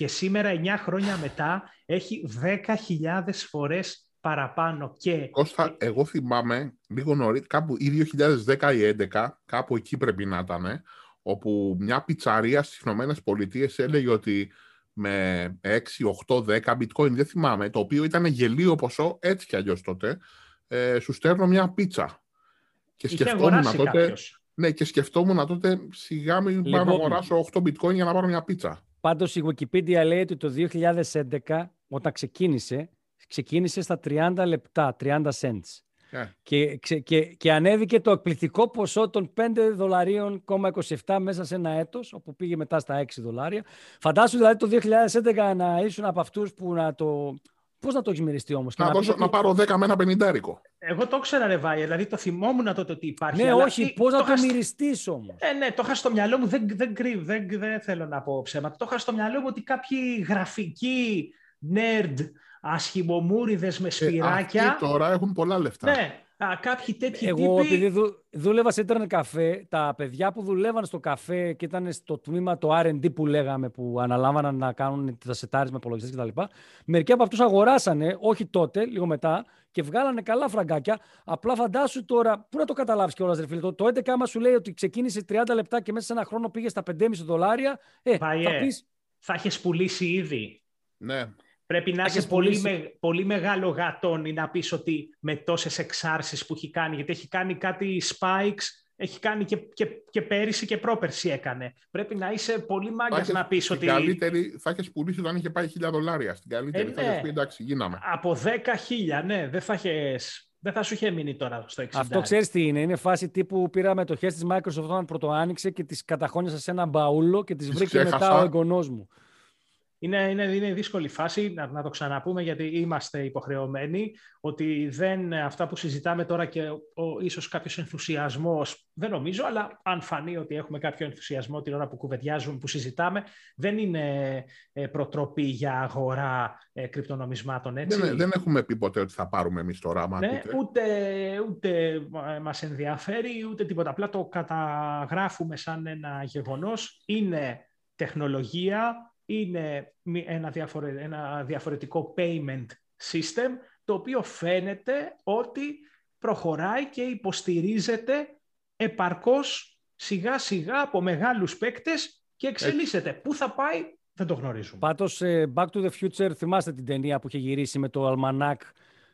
Και σήμερα, 9 χρόνια μετά, έχει 10.000 φορές παραπάνω. Και Κώστα, εγώ θυμάμαι λίγο νωρί, κάπου ή 2010 ή 2011, κάπου εκεί πρέπει να ήταν, όπου μια πιτσαρία στις Ηνωμένες Πολιτείες έλεγε ότι με 6, 8, 10 bitcoin, δεν θυμάμαι, το οποίο ήταν γελίο ποσό, έτσι κι αλλιώς τότε, ε, σου στέλνω μια πίτσα. Και είχε σκεφτόμουν αγοράσει τότε, κάποιος. ναι, και σκεφτόμουν τότε σιγά μην πάω να Λοιπόν. αγοράσω 8 bitcoin για να πάρω μια πίτσα. Πάντως η Wikipedia λέει ότι το 2011 όταν ξεκίνησε, ξεκίνησε στα 30 λεπτά, 30 cents. Ε, Και, ξε- και, και ανέβηκε το εκπληκτικό ποσό των 5 δολαρίων, 27 μέσα σε ένα έτος, όπου πήγε μετά στα 6 δολάρια. Φαντάσου δηλαδή το 2011 να ήσουν από αυτούς που να το... Πώς να το έχεις μυριστεί όμως. και να, πεις δώσω, ότι- να πάρω 10 με ένα πενιντάρικο. Εγώ το ήξερα, ρε Βάιε, δηλαδή το θυμόμουν τότε ότι υπάρχει. Ναι, αλλά όχι, τι- πώς να το είχα σ- μυριστείς όμως. Ε, ναι, το είχα στο μυαλό μου, δεν, δεν κρύβω, δεν, δεν θέλω να πω ψέματα. Το είχα στο μυαλό μου ότι κάποιοι γραφικοί nerd, ασχημομούριδες με Ε, σφυράκια. αυτοί τώρα έχουν πολλά λεφτά. ναι, α, κάποιοι τέτοιοι Εγώ, τύποι. επειδή δου, δούλευα σε ίντερνετ καφέ, τα παιδιά που δουλεύαν στο καφέ και ήταν στο τμήμα το RD που λέγαμε, που αναλάμβαναν να κάνουν τα σετάρες με υπολογιστέ κτλ. Μερικοί από αυτούς αγοράσανε, όχι τότε, λίγο μετά, και βγάλανε καλά φραγκάκια. Απλά φαντάσου τώρα, πού να το καταλάβεις κιόλας, ρε φίλε. Το, το 11 άμα σου λέει ότι ξεκίνησε 30 λεπτά και μέσα σε ένα χρόνο πήγε στα 5,5 δολάρια, ε, Βαϊέ. θα πεις, Θα έχει πουλήσει ήδη. Ναι. Πρέπει να έχεις είσαι πολύ, πουλήσει. με, πολύ μεγάλο γατόνι να πεις ότι με τόσες εξάρσεις που έχει κάνει, γιατί έχει κάνει κάτι spikes, έχει κάνει και, και, και πέρυσι και πρόπερσι έκανε. Πρέπει να είσαι πολύ Θα μάγκας έχεις- να πεις στην ότι καλύτερη θα έχει πουλήσει όταν είχε πάει 1000 δολάρια. Στην καλύτερη Ε, θα ναι. έχει πει εντάξει, γίναμε. από 10.000, ναι, δεν θα, έχεις, δεν θα σου είχε μείνει τώρα στο 60. Αυτό ξέρεις τι είναι. Είναι φάση τύπου πήρα μετοχέ της Microsoft όταν πρώτο άνοιξε και τις καταχώνιασα σε ένα μπαούλο και τις Τις βρήκε μετά ξέχασα. ο εγγονός μου. Είναι, είναι, είναι δύσκολη φάση, να, να το ξαναπούμε, γιατί είμαστε υποχρεωμένοι ότι δεν, αυτά που συζητάμε τώρα και ο, ο- ίσως κάποιος ενθουσιασμός, δεν νομίζω, αλλά αν φανεί ότι έχουμε κάποιο ενθουσιασμό την ώρα που κουβεντιάζουμε, που συζητάμε, δεν είναι ε, προτροπή για αγορά ε, κρυπτονομισμάτων, έτσι. Δεν, δεν έχουμε πει ποτέ ότι θα πάρουμε εμείς τώρα. άμα Ναι, ακούτε. ούτε, ούτε ε, μας ενδιαφέρει, ούτε τίποτα. Απλά το καταγράφουμε σαν ένα γεγονός. Είναι τεχνολογία, είναι μη- ένα, διαφορε- ένα διαφορετικό payment system, το οποίο φαίνεται ότι προχωράει και υποστηρίζεται επαρκώς σιγά σιγά από μεγάλους παίκτες και εξελίσσεται. Πού θα πάει δεν το γνωρίζουμε. Πάντως, ε, Back to the Future, θυμάστε την ταινία που είχε γυρίσει με το Almanac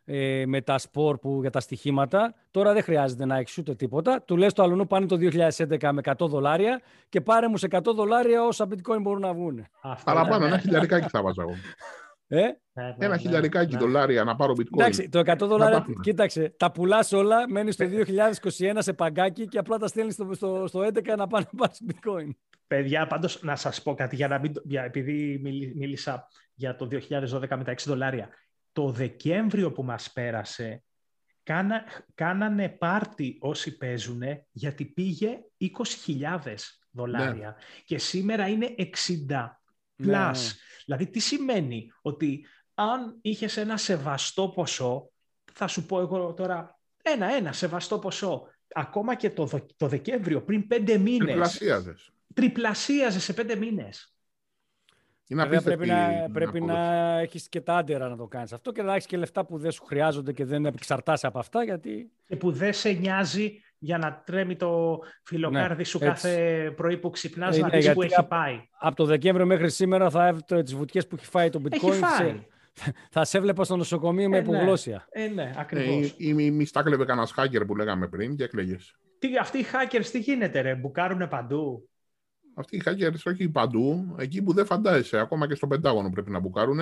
ε, με τα σπορ που, για τα στοιχήματα. Τώρα δεν χρειάζεται να έχεις ούτε τίποτα. Του λες το αλλονού πάνε το 2011 με 100 δολάρια και πάρε μου σε 100 δολάρια όσα bitcoin μπορούν να βγουν. Παραπάνω, ένα χιλιαρικάκι θα βάζα εγώ. Ε; Ένα ναι, χιλιαρικάκι ναι. δολάρια να πάρω bitcoin. Εντάξει, το 100 δολάρια, κοίταξε, τα πουλάς όλα, μένεις στο 2021 σε παγκάκι και απλά τα στέλνεις στο, στο, στο 11 να πάνε να πάρεις bitcoin. Παιδιά, πάντως να σας πω κάτι, για να μην, για, επειδή μίλησα για το 2012 με τα 6 δολάρια. Το Δεκέμβριο που μας πέρασε, κάνα, κάνανε πάρτι όσοι παίζουν, γιατί πήγε 20.000 δολάρια. Ναι. Και σήμερα είναι 60 plus. Δηλαδή, τι σημαίνει ότι αν είχες ένα σεβαστό ποσό, θα σου πω εγώ τώρα, ένα-ένα σεβαστό ποσό, ακόμα και το, το Δεκέμβριο, πριν πέντε μήνες τριπλασίαζες σε πέντε μήνε. Βέβαια, πρέπει να, πρέπει να έχεις και τα άντερα να το κάνεις αυτό και να έχεις και λεφτά που δεν σου χρειάζονται και δεν εξαρτάσαι από αυτά. Γιατί... Και που δεν σε νοιάζει για να τρέμει το φιλοκάρδι ναι, σου έτσι. κάθε πρωί που ξυπνάς ε, να ναι, δει που έχει πάει. Από το Δεκέμβριο μέχρι σήμερα θα έβγαινε τις βουτιές που έχει φάει το bitcoin. Έχει φάει. θα σε έβλεπα στο νοσοκομείο με ε, ναι. υπογλώσια. Ε, ναι, ακριβώς. Ε, ή μη, μη στάκλευε κανένα hacker που λέγαμε πριν και έκλαιγες. Τι, αυτοί οι hackers τι γίνεται, ρε, μπουκάρουν παντού. Αυτοί οι hackers όχι παντού, εκεί που δεν φαντάζεσαι, ακόμα και στο Πεντάγωνο πρέπει να μπουκάρουν,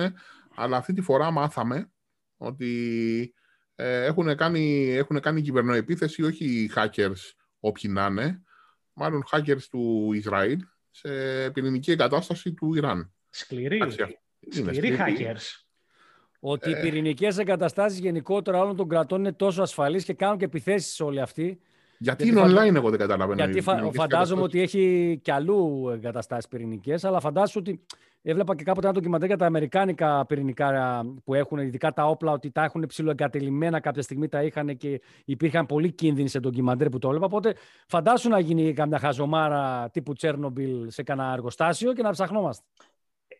αλλά αυτή τη φορά μάθαμε ότι ε, έχουν, κάνει, έχουν κάνει κυβερνοεπίθεση όχι οι hackers όποιοι να είναι, μάλλον hackers του Ισραήλ σε πυρηνική εγκατάσταση του Ιράν. Σκληροί. Σκληροί hackers. Ότι οι ε. πυρηνικές εγκαταστάσεις γενικότερα όλων των κρατών είναι τόσο ασφαλείς και κάνουν και επιθέσεις όλοι αυτοί γιατί, είναι online, εγώ δεν καταλαβαίνω. Γιατί φα... φαντάζομαι ότι έχει κι αλλού εγκαταστάσεις πυρηνικές, αλλά φαντάζομαι ότι έβλεπα και κάποτε ένα ντοκιμαντέρ για τα αμερικάνικα πυρηνικά που έχουν, ειδικά τα όπλα, ότι τα έχουν ψηλοεγκατελειμμένα κάποια στιγμή τα είχαν και υπήρχαν πολύ κίνδυνοι σε ντοκιμαντέρ που το έβλεπα. Οπότε φαντάσου να γίνει καμιά χαζομάρα τύπου Τσέρνομπιλ σε κανένα εργοστάσιο και να ψαχνόμαστε.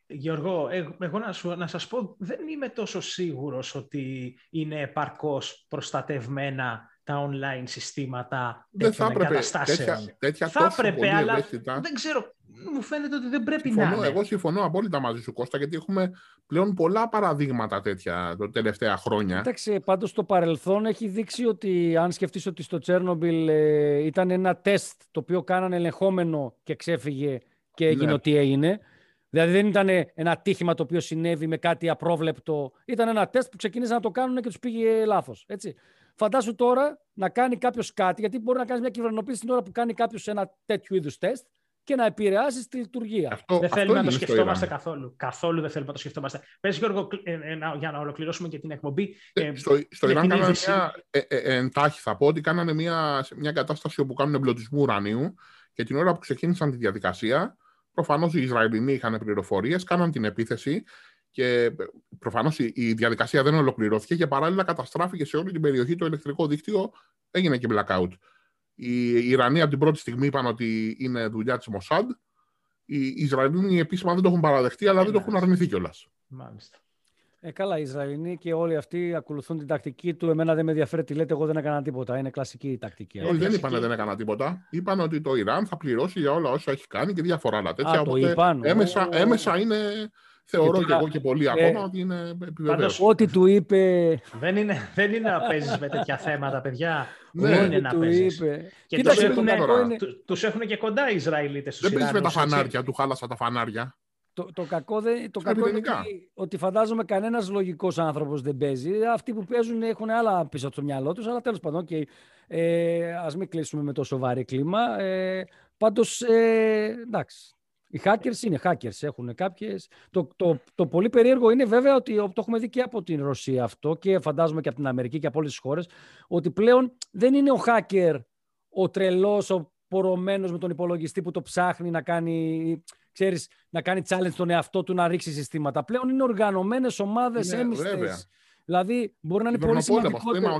Γιώργο, εγώ να, σου, να σας πω, δεν είμαι τόσο σίγουρος ότι είναι επαρκώς προστατευμένα τα online συστήματα δεν θα έπρεπε τέτοια, τέτοια θα έπρεπε, αλλά ευαίσθητα. δεν ξέρω, μου φαίνεται ότι δεν πρέπει συμφωνώ, να είναι. Εγώ συμφωνώ απόλυτα μαζί σου Κώστα, γιατί έχουμε πλέον πολλά παραδείγματα τέτοια τα τελευταία χρόνια. Εντάξει, πάντως το παρελθόν έχει δείξει ότι αν σκεφτείς ότι στο Τσέρνομπιλ ε, ήταν ένα τεστ το οποίο κάνανε ελεγχόμενο και ξέφυγε και έγινε ναι. ό,τι έγινε. Δηλαδή δεν ήταν ένα τύχημα το οποίο συνέβη με κάτι απρόβλεπτο. Ήταν ένα τεστ που ξεκίνησαν να το κάνουν και τους πήγε λάθος. Φαντάσου τώρα να κάνει κάποιος κάτι, γιατί μπορεί να κάνεις μια κυβερνοποίηση την ώρα που κάνει κάποιος ένα τέτοιο είδους τεστ και να επηρεάσεις τη λειτουργία. Αυτό, δεν θέλουμε να το σκεφτόμαστε καθόλου. Καθόλου δεν θέλουμε να το σκεφτόμαστε. Πες, Γιώργο, ε, ε, για να ολοκληρώσουμε και την εκπομπή. Ε, στο στο Ιράν κάνανε μια. εντάχει θα πω ότι κάνανε μια, μια κατάσταση όπου κάνουν εμπλωτισμού ουρανίου και την ώρα που ξεκίνησαν τη διαδικασία, προφανώς οι Ισραηλινοί είχαν πληροφορίες, κάναν την επίθεση και προφανώς η διαδικασία δεν ολοκληρώθηκε και παράλληλα καταστράφηκε σε όλη την περιοχή το ηλεκτρικό δίκτυο. Έγινε και blackout. Οι Ιρανοί από την πρώτη στιγμή είπαν ότι είναι δουλειά της Μοσάντ. Οι Ισραηλοί επίσημα δεν το έχουν παραδεχτεί, αλλά δεν το έχουν αρνηθεί κιόλας. Μάλιστα. Ε, καλά, οι Ισραηλοί και όλοι αυτοί ακολουθούν την τακτική του. Εμένα δεν με ενδιαφέρει τι λέτε, εγώ δεν έκανα τίποτα. Είναι κλασική η τακτική. Όχι, δεν είπαν δεν έκανα τίποτα. Είπαν ότι το Ιράν θα πληρώσει για όλα όσα έχει κάνει και διάφορα άλλα τέτοια. Α, το είπαν. Έμεσα, έμεσα είναι Θεωρώ και, εγώ και πολύ ε, ακόμα ότι είναι επιβεβαίωση. Ό,τι του είπε... Δεν είναι, δεν είναι να παίζεις με τέτοια θέματα, παιδιά. Ναι, δεν είναι να παίζεις. Και τους έχουν, τους έχουν και κοντά οι Ισραηλίτες. Δεν παίζεις με τα φανάρια, του χάλασα τα φανάρια. Το, το κακό, δεν, το κακό είναι ότι, ότι φαντάζομαι κανένας λογικός άνθρωπος δεν παίζει. Αυτοί που παίζουν έχουν άλλα πίσω από το μυαλό τους, αλλά τέλος πάντων, okay. ε, ας μην κλείσουμε με το σοβαρό κλίμα. Ε, Πάντως, ε, εντάξει, οι hackers είναι hackers, έχουν κάποιες... Το, το, το πολύ περίεργο είναι βέβαια ότι το έχουμε δει και από την Ρωσία αυτό και φαντάζομαι και από την Αμερική και από όλες τις χώρες, ότι πλέον δεν είναι ο hacker ο τρελός, ο πορωμένος με τον υπολογιστή που το ψάχνει να κάνει, ξέρεις, να κάνει challenge τον εαυτό του να ρίξει συστήματα. Πλέον είναι οργανωμένες ομάδες έμιστες. Δηλαδή μπορεί να είναι πολύ σημαντικότερες,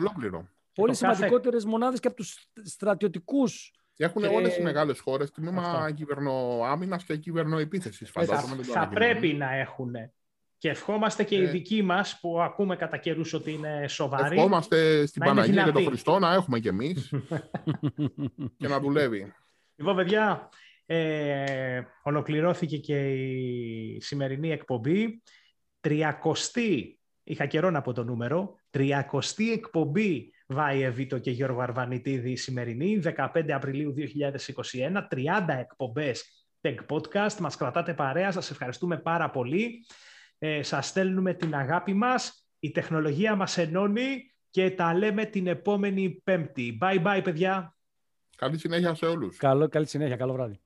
πολύ σημαντικότερες μονάδες και από τους στρατιωτικούς και έχουν και... όλες οι μεγάλες χώρες τμήμα κυβερνοάμυνα και κυβερνοεπίθεσης. Ε, θα, θα πρέπει να έχουν Και ευχόμαστε και οι ε. δικοί μας που ακούμε κατά καιρούς ότι είναι σοβαροί. Ευχόμαστε στην Παναγία και τον Χριστό να έχουμε κι εμείς και να δουλεύει. Λοιπόν, παιδιά, ε, ολοκληρώθηκε και η σημερινή εκπομπή. Τριακοστή, είχα καιρό να πω το νούμερο, τριακοστή εκπομπή Βάη Εβίτο και Γιώργο Αρβανιτίδη η σημερινή, 15 Απριλίου 2021, 30 εκπομπές Tech Podcast. Μας κρατάτε παρέα, σας ευχαριστούμε πάρα πολύ. Ε, σας στέλνουμε την αγάπη μας, η τεχνολογία μας ενώνει και τα λέμε την επόμενη Πέμπτη. Bye bye, παιδιά. Καλή συνέχεια σε όλους. Καλό, καλή συνέχεια. Καλό βράδυ.